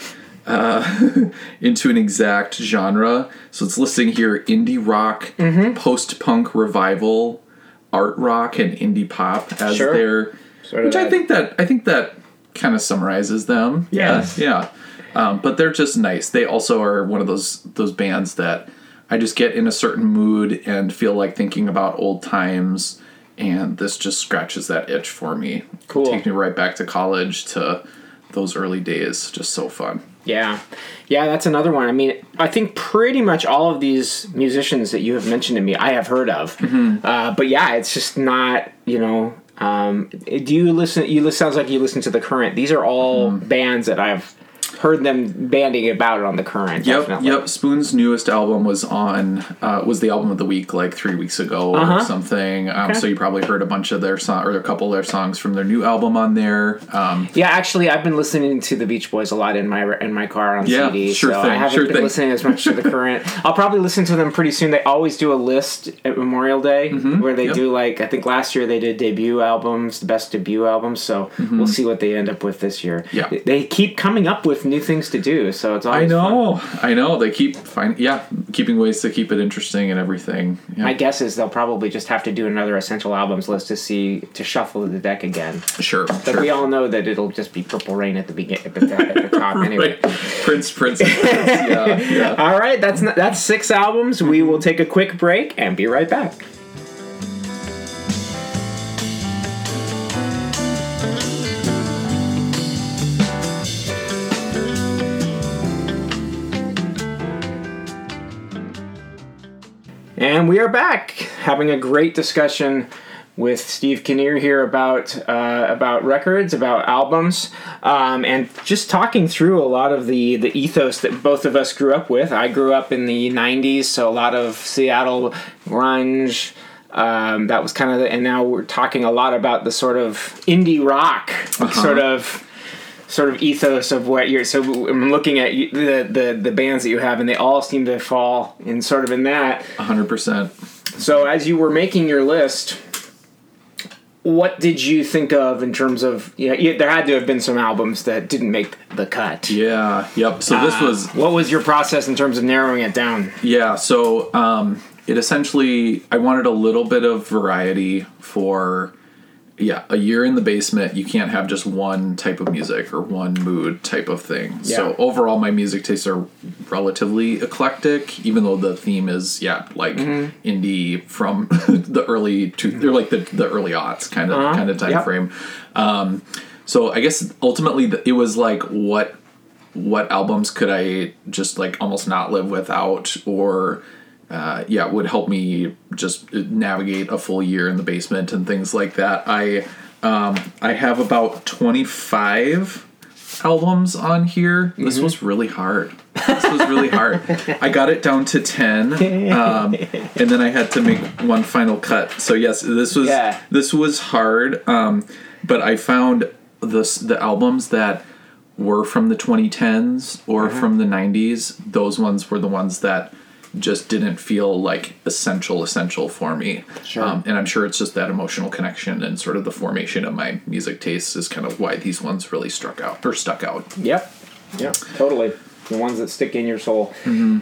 uh, (laughs) into an exact genre. So it's listing here indie rock, post punk revival, art rock, and indie pop as Sure. their. Sort which I think that I think that kind of summarizes them. Yes. Yeah, yeah. Um, but they're just nice. They also are one of those those bands that I just get in a certain mood and feel like thinking about old times, and this just scratches that itch for me. Cool. Takes me right back to college to those early days. Just so fun. Yeah, yeah, that's another one. I mean, I think pretty much all of these musicians that you have mentioned to me, I have heard of. Mm-hmm. Uh, but yeah, it's just not you know. Um, do you listen? You sounds like you listen to the current. These are all Mm-hmm. bands that I've heard them banding about it on the current. Yep, definitely. yep. Spoon's newest album was on uh, was the album of the week like three weeks ago Uh-huh. or something. Um, Okay. So you probably heard a bunch of their song or a couple of their songs from their new album on there. Um, Yeah, actually, I've been listening to the Beach Boys a lot in my in my car on Yeah, CD. sure so thing, I haven't sure been thing. listening as much to the current. (laughs) I'll probably listen to them pretty soon. They always do a list at Memorial Day where they Mm-hmm. yep. do like I think last year they did debut albums, the best debut albums. So we'll see what they end up with this year. Mm-hmm. Yeah. they keep coming up with new things to do. So it's I always fun. know, I know. They keep finding, yeah, keeping ways to keep it interesting and everything. Yeah. My guess is they'll probably just have to do another essential albums list to see to shuffle the deck again. sure, But sure. we all know that it'll just be Purple Rain at the beginning, at the, at the top (laughs) anyway. Right. Prince, Prince, Prince. yeah, (laughs) yeah. All right, that's not, that's six albums. We will take a quick break and be right back. And we are back having a great discussion with Steve Knier here about uh, about records, about albums, um, and just talking through a lot of the the ethos that both of us grew up with. I grew up in the '90s, so a lot of Seattle grunge. Um, that was kind of, the, and now we're talking a lot about the sort of indie rock sort of sort of ethos of what you're. So I'm looking at the the the bands that you have, and they all seem to fall in sort of in that. hundred percent. So as you were making your list, what did you think of in terms of? Yeah, you, there had to have been some albums that didn't make the cut. Yeah, yep. So this Uh, was what was your process in terms of narrowing it down? Yeah, so um, it essentially, I wanted a little bit of variety for, yeah, a year in the basement. You can't have just one type of music or one mood type of thing. So overall, my music tastes are relatively eclectic, even though the theme is, yeah, like Mm-hmm. indie from (laughs) the early to they're like the, the early aughts kind of kind of time Uh-huh. Yep. frame. Um, so I guess ultimately it was like what what albums could I just like almost not live without or uh, yeah would help me just navigate a full year in the basement and things like that. I um, I have about 25 albums on here. This was really hard. This was really hard. (laughs) I got it down to 10 um, and then I had to make one final cut. So yes, this was Yeah. this was hard um, but I found the the albums that were from the 2010s or from the 90s those ones were the ones that just didn't feel like essential essential for me. Sure. Um, and I'm sure it's just that emotional connection and sort of the formation of my music tastes is kind of why these ones really struck out or stuck out. Yep. Yep. Totally. The ones that stick in your soul. Mm-hmm.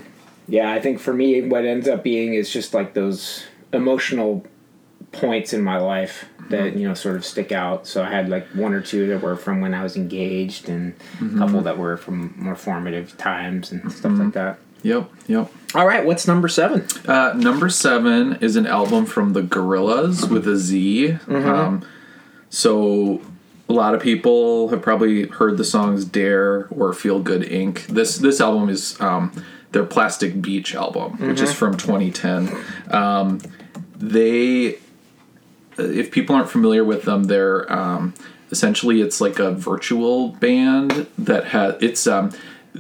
Yeah, I think for me, what ends up being is just like those emotional points in my life that mm-hmm. you know sort of stick out. So I had like one or two that were from when I was engaged, and mm-hmm. a couple that were from more formative times and stuff like that. Yep, yep. All right, what's number seven? Uh, number seven is an album from the Gorillaz with a Z. Mm-hmm. Um, so a lot of people have probably heard the songs "Dare" or "Feel Good Inc." This this album is um, their Plastic Beach album, mm-hmm. which is mm-hmm. from 2010. Um, they, if people aren't familiar with them, they're um, essentially it's like a virtual band that has it's um,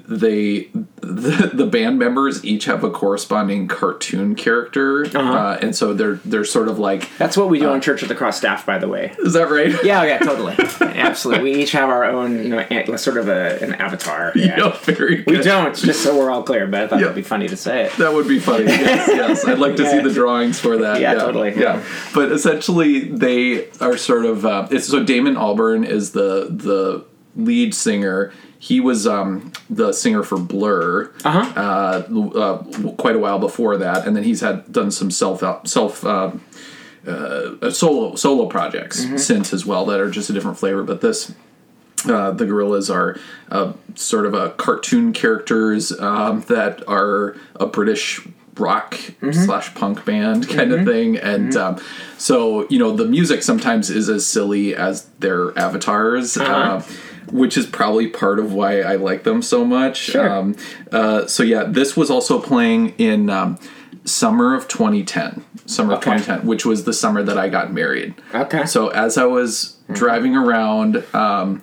they the, the band members each have a corresponding cartoon character uh-huh. uh, and so they're they're sort of like that's what we do uh, on church of the cross staff by the way. Is that right? Yeah yeah totally. (laughs) Absolutely. We each have our own you know sort of a, an avatar. (laughs) Yeah, yeah. very good. we don't just so we're all clear but i thought it'd be funny to say it. That would be funny yes (laughs) yes. I'd like to yeah. see the drawings for that yeah, yeah. totally. Yeah. but essentially they are sort of uh, it's so damon albarn is the the lead singer he was um, the singer for Blur uh-huh. uh, uh, quite a while before that, and then he's had done some self uh, self uh, uh, solo solo projects mm-hmm. since as well that are just a different flavor. But this. Uh, the gorillaz are sort of a cartoon characters um, that are a British rock mm-hmm. slash punk band kind mm-hmm. of thing and mm-hmm. um, so you know the music sometimes is as silly as their avatars uh-huh. uh, which is probably part of why I like them so much. Sure. Um, uh, so yeah, this was also playing in um, summer of 2010, summer okay. of 2010, which was the summer that I got married. Okay. So as I was mm-hmm. driving around, um,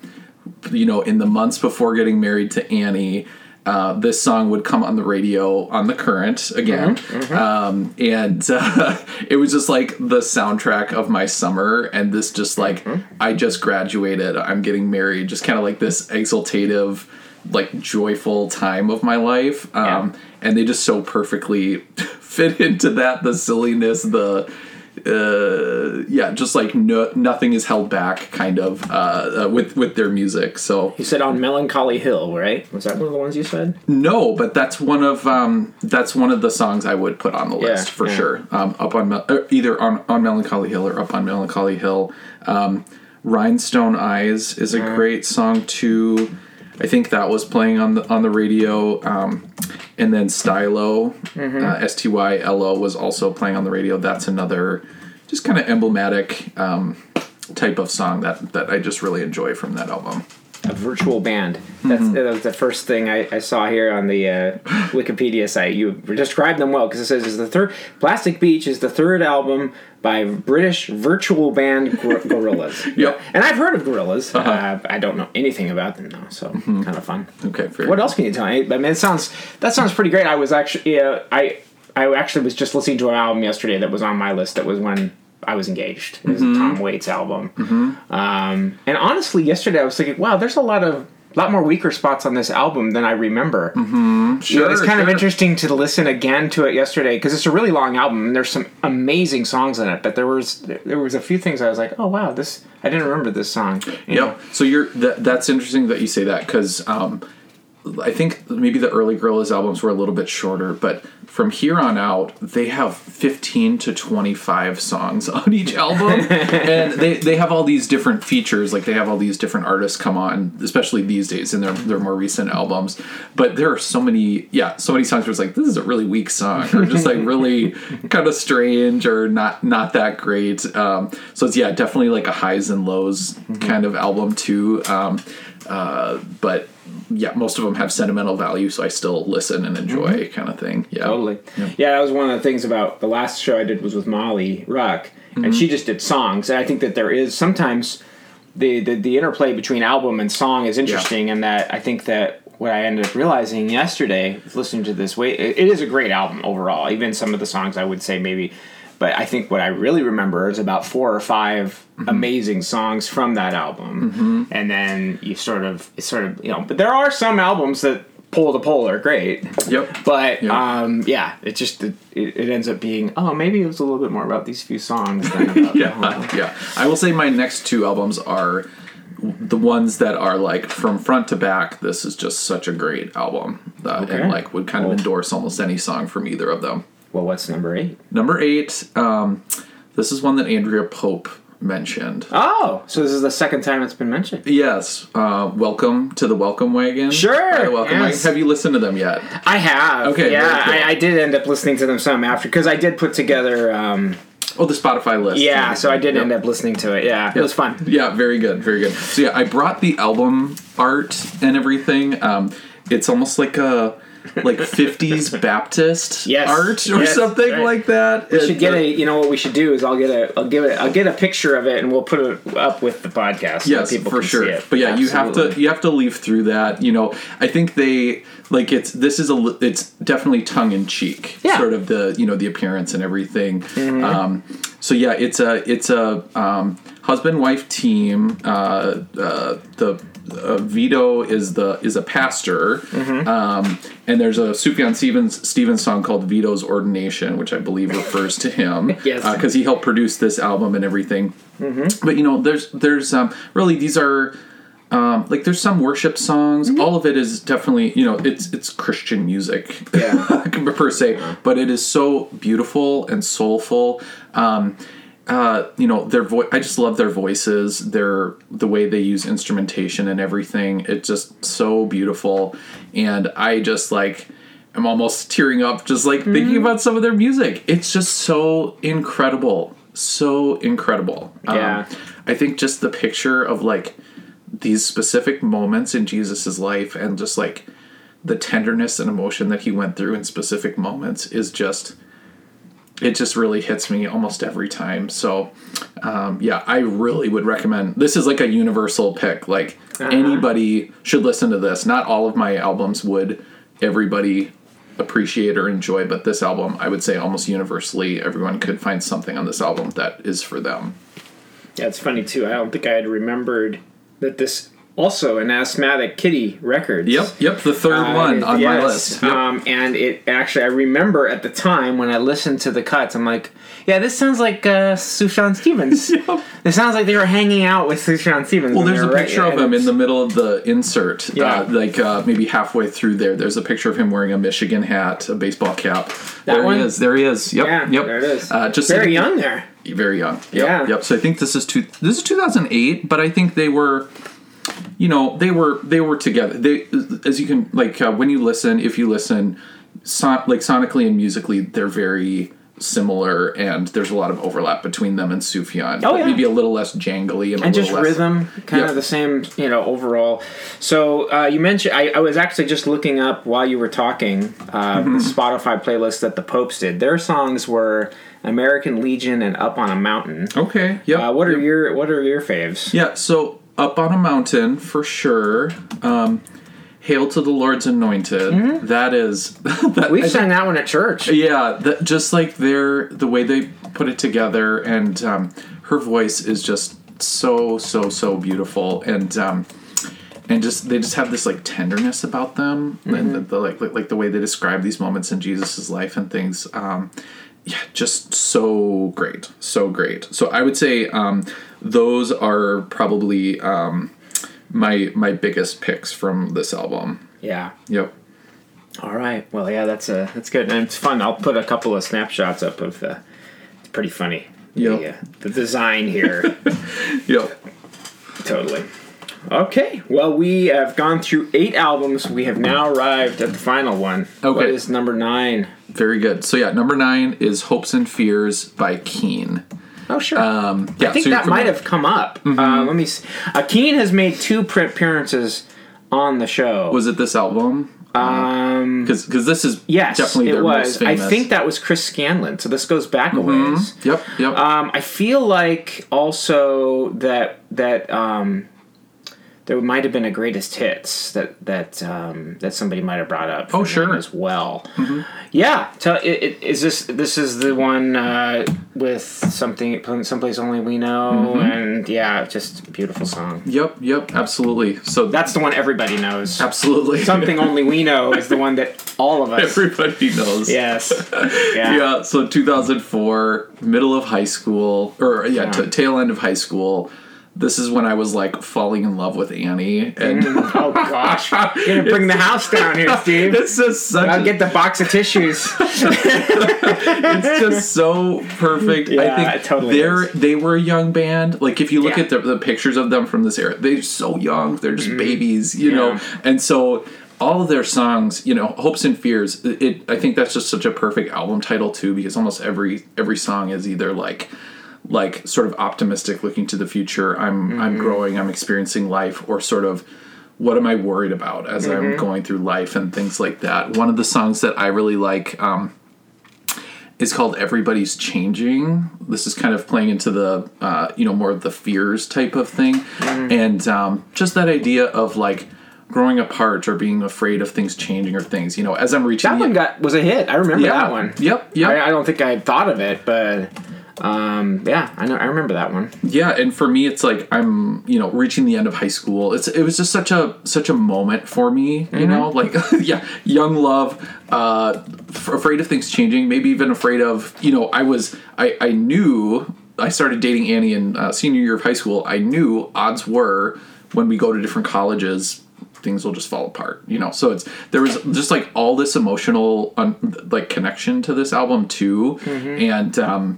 you know, in the months before getting married to Annie uh, this song would come on the radio on the current again mm-hmm, mm-hmm. Um, and (laughs) uh, it was just like the soundtrack of my summer and this just like mm-hmm. i just graduated i'm getting married just kind of like this exultative like joyful time of my life um, yeah. and they just so perfectly (laughs) fit into that the silliness the uh, yeah, just like no, nothing is held back, kind of uh, uh, with with their music. So you said on Melancholy Hill, right? Was that one of the ones you said? No, but that's one of um, that's one of the songs I would put on the list yeah, for yeah. sure. Um, up on uh, either on on Melancholy Hill or up on Melancholy Hill. Um, Rhinestone Eyes is a great song too. I think that was playing on the on the radio. Um, and then Stylo, mm-hmm. uh, S T Y L O, was also playing on the radio. That's another just kind of emblematic um, type of song that that I just really enjoy from that album. A virtual band. That's, mm-hmm. that was the first thing I, I saw here on the uh, Wikipedia site. You described them well because it says is the third Plastic Beach is the third album by British virtual band Gor- (laughs) Gorillaz. yep. And I've heard of Gorillaz. Uh-huh. Uh, I don't know anything about them though, so mm-hmm. kind of fun. Okay. Fair. What else can you tell me? I mean, it sounds that sounds pretty great. I was actually yeah, I I actually was just listening to an album yesterday that was on my list. That was when I was engaged. It was mm-hmm. a Tom Waits album. Mm-hmm. Um, and honestly, yesterday I was thinking, wow, there's a lot of lot more weaker spots on this album than I remember. Mm-hmm. Sure, it's kind sure. of interesting to listen again to it yesterday because it's a really long album and there's some amazing songs in it. But there was there was a few things I was like, oh wow, this I didn't remember this song. You yep. Know? So you're that, that's interesting that you say that because. Um, I think maybe the early Gorillaz albums were a little bit shorter, but from here on out, they have 15 to 25 songs (laughs) on each album. and they, they have all these different features. Like they have all these different artists come on, especially these days in their, their more recent albums. But there are so many, yeah, so many songs where it's like, this is a really weak song, or just like really kind of strange or not, not that great. Um, so it's, yeah, definitely like a highs and lows mm-hmm. kind of album, too. Um, uh, but yeah, most of them have sentimental value, so I still listen and enjoy, mm-hmm. kind of thing. Yeah, totally. Yeah. yeah. that was one of the things about the last show I did was with Molly Ruck, mm-hmm. and she just did songs. And I think that there is sometimes the the, the interplay between album and song is interesting, yeah. and that I think that what I ended up realizing yesterday, listening to this, way it is a great album overall. Even some of the songs I would say maybe but I think what I really remember is about four or 5 mm-hmm. amazing songs from that album, mm-hmm. and then you sort of, sort of, you know. But there are some albums that pole to pole are great. Yep. But Yep. um, yeah, it just it, it ends up being oh maybe it was a little bit more about these few songs than about (laughs) the whole- yeah, yeah. I will say my next two albums are the ones that are like from front to back. This is just such a great album, uh, Okay. and like would kind of endorse almost any song from either of them. Well, what's number eight? Number eight, um, this is one that Andrea Pope mentioned. Oh, so this is the second time it's been mentioned. Yes, uh, welcome to the Welcome Wagon. Sure, Welcome yes. Wagon. Have you listened to them yet? I have. Okay, Yeah, cool. I, I did end up listening to them some after because I did put together. Um, Oh, the Spotify list. yeah, so I did Yep. end up listening to it. Yeah, it was fun. Yeah, very good, very good. So yeah, I brought the album art and everything. Um, it's almost like a like 50s (laughs) Baptist Yes, art or yes, something right. like that. We should get a. You know what we should do is I'll get a. I'll give it. I'll get a picture of it and we'll put it up with the podcast. so Yes, people for can sure. See it. But yeah, you have to you have to leaf through that. You know, I think they like it's this is a it's definitely tongue in cheek, Yeah. Mm-hmm. sort of the you know the appearance and everything. Um, so yeah, it's a it's a um, husband wife team. Uh, uh, the uh, Vito is the is a pastor, Mm-hmm. um, and there's a Sufjan Stevens Stevens song called Vito's Ordination, which I believe refers to him. (laughs) Yes. Mm-hmm. because he helped produce this album and everything. But you know, there's there's um, really these are um, like there's some worship songs. Mm-hmm. All of it is definitely you know it's it's Christian music Yeah. (laughs) per se, but it is so beautiful and soulful. Um, uh, you know their voice. I just love their voices. Their the way they use instrumentation and everything. It's just so beautiful, and I just like. I'm almost tearing up just like Mm-hmm. thinking about some of their music. It's just so incredible. So incredible. Yeah. Um, I think just the picture of like these specific moments in Jesus's life and just like the tenderness and emotion that he went through in specific moments is just it just really hits me almost every time. So um, yeah, I really would recommend. This is like a universal pick. Like anybody should listen to this. Not all of my albums would everybody appreciate or enjoy, but this album, I would say almost universally, everyone could find something on this album that is for them. Yeah, it's funny too. I don't think I had remembered that this also an asthmatic kitty records. Yep, yep, the third Uh, one on my list. Yep. Um, and it actually, I remember at the time when I listened to the cuts, I'm like, yeah, this sounds like uh, Sufjan Stevens. (laughs) It sounds like they were hanging out with Sufjan Stevens. Well, there's a picture right- of him in the middle of the insert, Yeah. uh, like uh, maybe halfway through there. There's a picture of him wearing a Michigan hat, a baseball cap. That there one? he is. There he is. Yep. Yeah, yep. there it is. Uh, just very young there. Very young. Yep, Yeah. Yep. So I think this is two. This is 2008, but I think they were. You know, they were they were together. They, as you can like uh, when you listen, if you listen, son- like sonically and musically, they're very similar, and there's a lot of overlap between them and Sufjan. Oh, yeah. maybe a little less jangly and, and just less, rhythm, kind Yep. of the same, you know, overall. So uh, you mentioned I, I was actually just looking up while you were talking uh, Mm-hmm. the Spotify playlist that the Popes did. Their songs were American Legion and Up on a Mountain. Okay. Yeah. Uh, what are yep. your What are your faves? Yeah, so up on a mountain for sure. Um, Hail to the Lord's anointed. That is (laughs) that, Mm-hmm. We've I sang that one at church. yeah, that, just like their the way they put it together, and um, her voice is just so so so beautiful, and um, and just they just have this like tenderness about them, and the, the like, like like the way they describe these moments in Jesus's life and things. Um, yeah, just so great, so great. So I would say um, those are probably um, my my biggest picks from this album. Yeah. Yep. All right. Well, yeah, that's a that's good, and it's fun. I'll put a couple of snapshots up of the. It's pretty funny. Yeah. The, uh, the design here. (laughs) Yep. Totally. Okay. Well, we have gone through eight albums. We have now arrived at the final one. Okay. What is number nine? Very good. So yeah, number nine is "Hopes and Fears" by Keane. Oh, sure. Um, yeah, I think so that might have come up. Uh, let me. See. Uh, Keane has made two print appearances on the show. Was it this album? um. Because this is Yes, definitely it was. I think that was Chris Scanlon. So this goes back a ways. Yep. Yep. Um, I feel like also that that um, there might have been a greatest hits that that um, that somebody might have brought up. Oh, sure. as well. Mm-hmm. Yeah. Tell, it, it, is this this is the one uh, with something someplace only we know, mm-hmm. and yeah, just beautiful song. Yep. Yep. Absolutely. So that's the one everybody knows. Absolutely. (laughs) Something only we know is the one that all of (laughs) us. Everybody knows. Yes. (laughs) Yeah. yeah. So 2004, middle of high school, or yeah, yeah. T- tail end of high school this is when I was like falling in love with Annie. And mm, oh gosh, (laughs) you're gonna bring the house down here, Steve. (laughs) It's just such. I'll a, get the box of tissues. (laughs) it's just so perfect. Yeah, I think totally they're is. they were a young band. Like if you look yeah. at the, the, pictures of them from this era, they're so young. They're just mm babies, you yeah. know. And so all of their songs, you know, hopes and fears. It, I think that's just such a perfect album title too, because almost every every song is either like like sort of optimistic looking to the future i'm mm-hmm. i'm growing i'm experiencing life or sort of what am i worried about as mm-hmm. i'm going through life and things like that one of the songs that i really like um, is called everybody's changing this is kind of playing into the uh, you know more of the fears type of thing mm-hmm. and um, just that idea of like growing apart or being afraid of things changing or things you know as i'm reaching that one got was a hit i remember yeah. that one yep yep I, I don't think i thought of it but um, yeah, I know. I remember that one. Yeah, and for me, it's like I'm, you know, reaching the end of high school. It's it was just such a such a moment for me. You mm-hmm. know, like (laughs) yeah, young love, uh, f- afraid of things changing. Maybe even afraid of, you know, I was I I knew I started dating Annie in uh, senior year of high school. I knew odds were when we go to different colleges things will just fall apart you know so it's there was just like all this emotional um, like connection to this album too mm-hmm. and um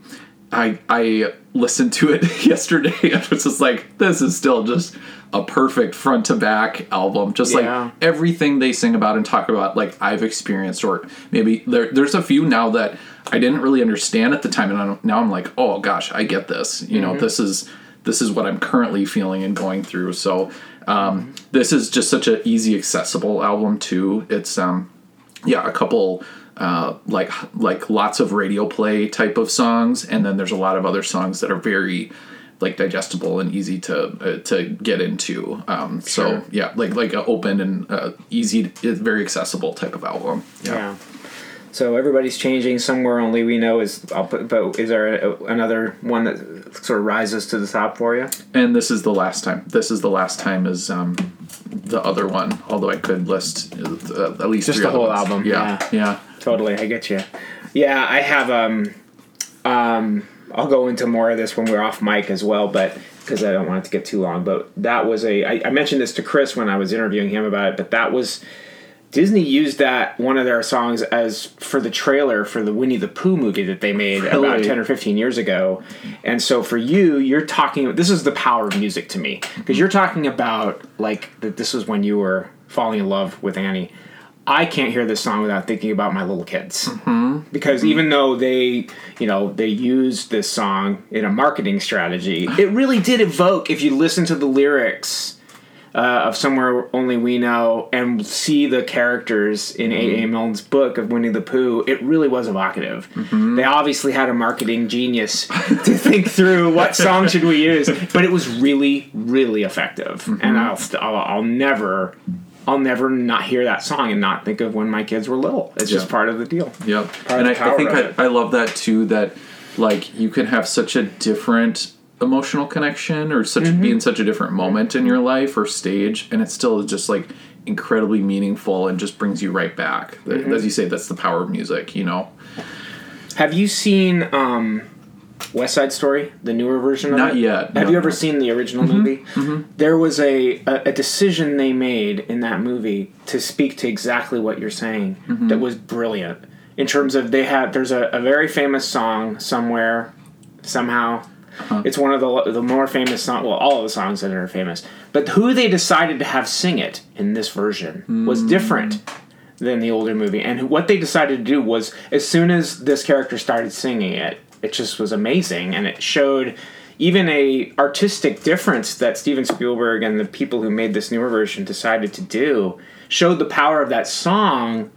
I I listened to it (laughs) yesterday and was just like, this is still just a perfect front to back album. Just yeah. like everything they sing about and talk about, like I've experienced, or maybe there, there's a few now that I didn't really understand at the time, and I'm, now I'm like, oh gosh, I get this. You mm-hmm. know, this is this is what I'm currently feeling and going through. So um, mm-hmm. this is just such an easy, accessible album too. It's um, yeah, a couple uh, like like lots of radio play type of songs, and then there's a lot of other songs that are very like digestible and easy to uh, to get into. Um, sure. So yeah, like like an open and uh, easy, very accessible type of album. Yeah. yeah. So everybody's changing. Somewhere only we know is. I'll put, but is there a, another one that sort of rises to the top for you? And this is the last time. This is the last time is um, the other one. Although I could list uh, at least just the whole ones. album. Yeah, yeah, yeah, totally. I get you. Yeah, I have. Um, um, I'll go into more of this when we're off mic as well, but because I don't want it to get too long. But that was a. I, I mentioned this to Chris when I was interviewing him about it, but that was Disney used that one of their songs as for the trailer for the Winnie the Pooh movie that they made really? about 10 or 15 years ago. And so for you, you're talking this is the power of music to me because you're talking about like that this was when you were falling in love with Annie. I can't hear this song without thinking about my little kids. Mm-hmm. Because mm-hmm. even though they, you know, they used this song in a marketing strategy, it really did evoke if you listen to the lyrics uh, of Somewhere Only We Know and see the characters in mm-hmm. A.A. Milne's book of Winnie the Pooh, it really was evocative. Mm-hmm. They obviously had a marketing genius to think through what song should we use, but it was really, really effective. Mm-hmm. And I'll, st- I'll, I'll never I'll never not hear that song and not think of when my kids were little. It's just part of the deal. Yep. and I, I, think I, I, love that too. That like you can have such a different emotional connection or such mm-hmm. be in such a different moment in your life or stage and it's still just like incredibly meaningful and just brings you right back mm-hmm. as you say that's the power of music you know have you seen um West Side Story, the newer version of it. Not it? yet. Have no. you ever seen the original mm-hmm. movie? Mm-hmm. There was a, a, a decision they made in that movie to speak to exactly what you're saying mm-hmm. that was brilliant. In terms of they had there's a, a very famous song somewhere somehow Huh. It's one of the the more famous songs. Well, all of the songs that are famous, but who they decided to have sing it in this version was hmm. different than the older movie. And what they decided to do was, as soon as this character started singing it, it just was amazing, and it showed even a artistic difference that Steven Spielberg and the people who made this newer version decided to do. Showed the power of that song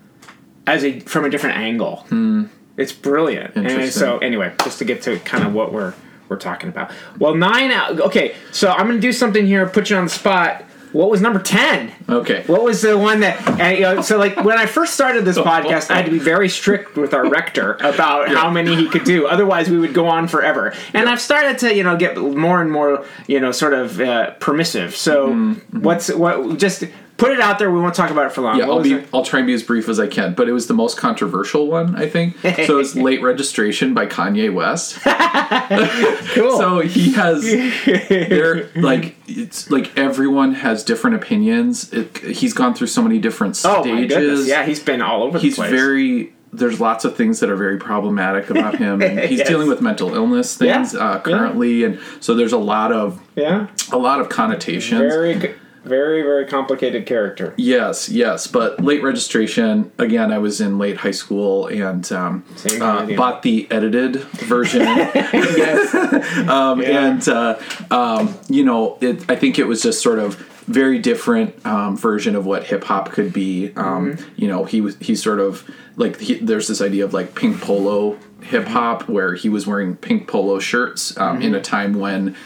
as a from a different angle. Hmm. It's brilliant. And so anyway, just to get to kind of what we're we're talking about. Well, nine out. Okay, so I'm gonna do something here. Put you on the spot. What was number ten? Okay. What was the one that? And, you know, so like when I first started this (laughs) podcast, I had to be very strict with our rector about how many he could do. Otherwise, we would go on forever. And I've started to you know get more and more you know sort of uh, permissive. So Mm-hmm, what's what? Just put it out there. We won't talk about it for long. Yeah, What I'll be. it? I'll try and be as brief as I can. But it was the most controversial one, I think. so it's (laughs) "Late Registration" by Kanye West. (laughs) cool. So he has. (laughs) They're like it's like everyone has different opinions. It, he's gone through so many different oh stages. Yeah, he's been all over he's the place. very there's lots of things that are very problematic about him and he's Yes. dealing with mental illness things Yeah. uh, currently and so there's a lot of yeah. a lot of connotations Very, very, very complicated character. yes yes but late registration again i was in late high school and um, uh, bought the edited version yes. (laughs) (laughs) um, Yeah. and uh, um, you know, it, I think it was just sort of very different um, version of what hip hop could be. Um, Mm-hmm. You know, he was he sort of like he, there's this idea of like pink polo hip hop where he was wearing pink polo shirts um, Mm-hmm. in a time when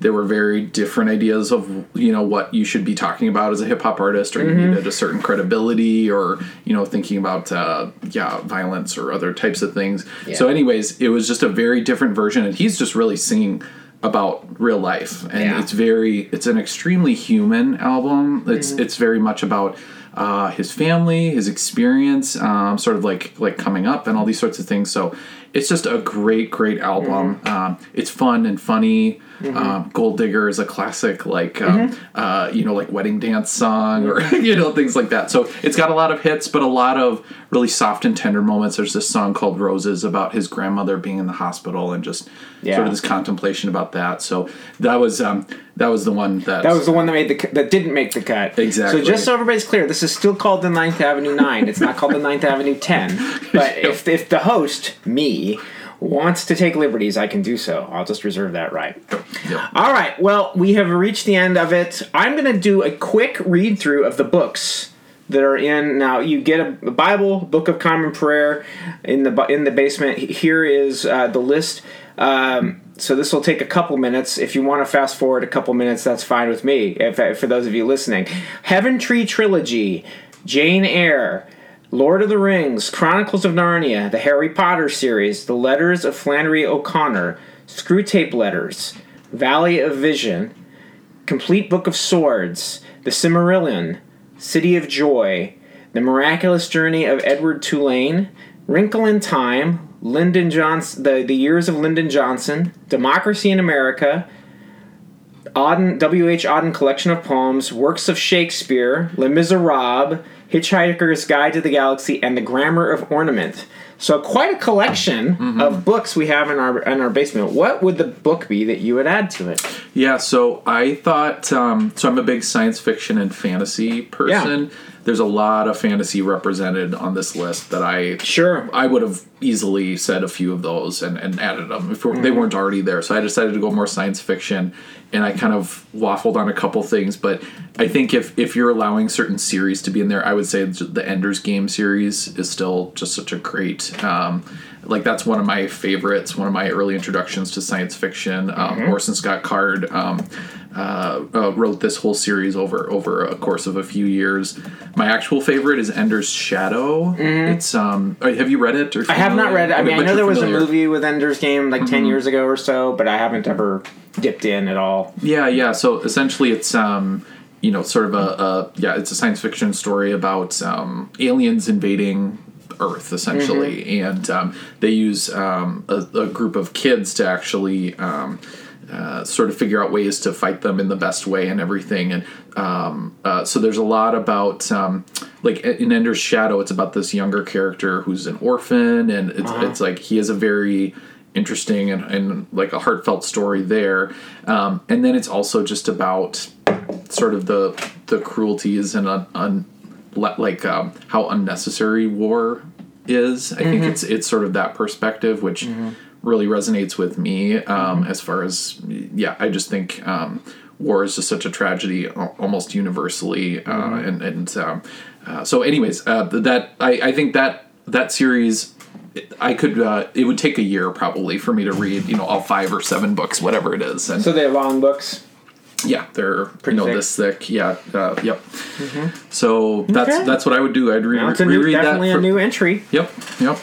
there were very different ideas of you know what you should be talking about as a hip hop artist, or Mm-hmm. you needed a certain credibility, or you know thinking about uh, yeah violence or other types of things. So, anyways, it was just a very different version, and he's just really singing about real life and Yeah. it's very it's an extremely human album it's Mm-hmm. it's very much about uh, his family his experience um, sort of like like coming up and all these sorts of things so it's just a great great album Mm-hmm. um, it's fun and funny um, gold digger is a classic like um, Mm-hmm. uh, you know like wedding dance song or (laughs) you know things like that so it's got a lot of hits but a lot of really soft and tender moments there's this song called roses about his grandmother being in the hospital and just Yeah. sort of this contemplation about that. So that was um, that was the one that That was the one that made the that didn't make the cut. Exactly. So just so everybody's clear, this is still called the Ninth Avenue Nine. It's not called the Ninth Avenue Ten. (laughs) But if if the host, me, wants to take liberties, I can do so. I'll just reserve that right. Yeah. All right. Well, we have reached the end of it. I'm going to do a quick read through of the books that are in. Now, you get a, a Bible, Book of Common Prayer, in the in the basement. Here is uh, the list. Um, so this will take a couple minutes. If you want to fast forward a couple minutes, that's fine with me. If, for those of you listening, Heaven Tree Trilogy, Jane Eyre. Lord of the Rings, Chronicles of Narnia, the Harry Potter series, The Letters of Flannery O'Connor, Screwtape Letters, Valley of Vision, Complete Book of Swords, The Silmarillion, City of Joy, The Miraculous Journey of Edward Tulane, Wrinkle in Time, Lyndon Johnson, the, the Years of Lyndon Johnson, Democracy in America, Auden, W.H. Auden Collection of Poems, Works of Shakespeare, Les Miserables, Hitchhiker's Guide to the Galaxy, and The Grammar of Ornament. So quite a collection of books we have in our in our basement. What would the book be that you would add to it? Yeah, so I thought um, so. I'm a big science fiction and fantasy person. Yeah. There's a lot of fantasy represented on this list that I Sure. I would have easily said a few of those and, and added them if they Mm-hmm. weren't already there. So I decided to go more science fiction, and I kind of waffled on a couple things. But I think if if you're allowing certain series to be in there, I would say the Ender's Game series is still just such a great. Um, like that's one of my favorites, one of my early introductions to science fiction. Um, Mm-hmm. Orson Scott Card um, uh, uh, wrote this whole series over over a course of a few years. My actual favorite is Ender's Shadow. It's um, have you read it? Or Mm-hmm. I have not read it. I mean, I know there was familiar. a movie with Ender's Game like 10 years ago or so, but I haven't ever dipped in at all. Yeah, yeah. So essentially, it's um, you know, sort of a, a yeah, it's a science fiction story about um, aliens invading Earth, essentially, and um, they use um, a, a group of kids to actually. Um, uh, sort of figure out ways to fight them in the best way and everything, and um, uh, so there's a lot about um, like in Ender's Shadow. It's about this younger character who's an orphan, and it's it's like he has a very interesting and, and like a heartfelt story there. Um, and then it's also just about sort of the the cruelties and un, un, like um, how unnecessary war is. I think it's it's sort of that perspective which really resonates with me um, as far as yeah. I just think. Um, War is just such a tragedy, almost universally, uh, and and um, uh, so. Anyways, uh, that I, I think that that series I could. Uh, it would take a year probably for me to read. You know, all five or seven books, whatever it is. And So they're long books. Yeah, they're Pretty you know thick. this thick. Yeah, uh, yep. Mm-hmm. So that's okay. that's what I would do. I'd re- a new, reread definitely that. For, a new entry. Yep, yep.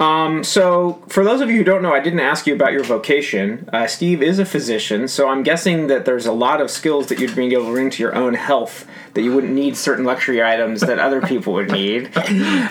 Um, so, for those of you who don't know, I didn't ask you about your vocation. Uh, Steve is a physician, so I'm guessing that there's a lot of skills that you'd be able to bring to your own health that you wouldn't need certain luxury items that other people would need. (laughs)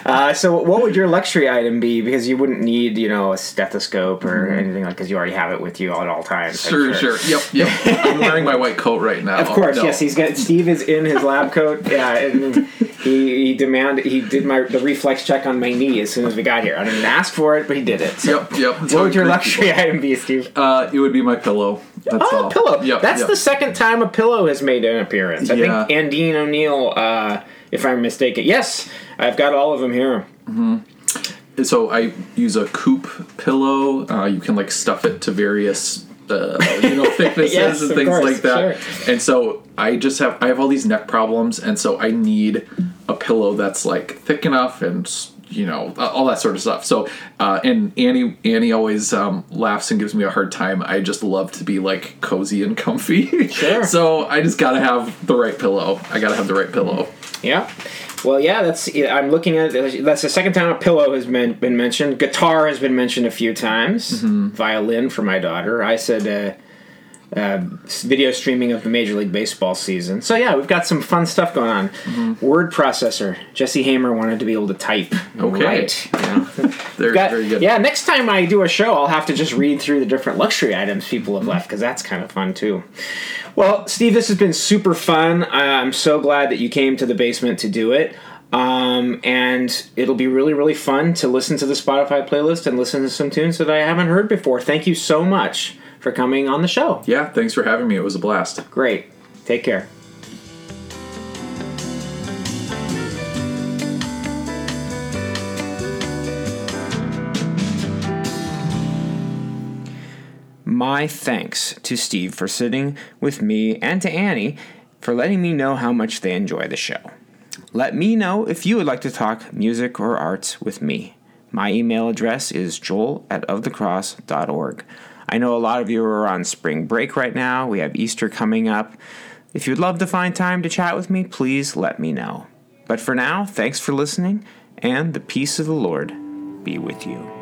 Uh, so, what would your luxury item be? Because you wouldn't need, you know, a stethoscope or mm-hmm. anything like because you already have it with you at all times. Sure, sure, sure. Yep, yep. (laughs) I'm wearing my white coat right now. Of course, no. yes. He's got Steve is in his lab coat. Yeah, and he, he demanded he did my the reflex check on my knee as soon as we got here. I didn't ask for it, but he did it. So yep, yep. What would your luxury people. item be, Steve? Uh, it would be my pillow. That's oh, all. pillow. Yep, That's yep. the second time a pillow has made an appearance. I yeah. think Andine O'Neill, uh, if I'm mistaken. Yes, I've got all of them here. Mm-hmm. So I use a coop pillow. Uh, you can like stuff it to various uh, you know (laughs) thicknesses yes, and things course, like that. Sure. And so I just have I have all these neck problems, and so I need a pillow that's like thick enough and you know all that sort of stuff. So uh, and Annie Annie always um, laughs and gives me a hard time. I just love to be like cozy and comfy. Sure. (laughs) so I just gotta have the right pillow. I gotta have the right pillow. Yeah. Well, yeah, that's. I'm looking at that's the second time a pillow has been been mentioned. Guitar has been mentioned a few times. Mm-hmm. Violin for my daughter. I said. Uh, uh, video streaming of the Major League Baseball season. So yeah, we've got some fun stuff going on. Mm-hmm. Word processor. Jesse Hamer wanted to be able to type. Okay. Right. You (laughs) know? very, got, very good. Yeah, next time I do a show, I'll have to just read through the different luxury items people have mm-hmm. left because that's kind of fun too. Well, Steve, this has been super fun. I'm so glad that you came to the basement to do it. Um, and it'll be really, really fun to listen to the Spotify playlist and listen to some tunes that I haven't heard before. Thank you so much for coming on the show. Yeah, thanks for having me. It was a blast. Great. Take care. My thanks to Steve for sitting with me and to Annie for letting me know how much they enjoy the show. Let me know if you would like to talk music or arts with me. My email address is joel at ofthecross.org. I know a lot of you are on spring break right now. We have Easter coming up. If you'd love to find time to chat with me, please let me know. But for now, thanks for listening, and the peace of the Lord be with you.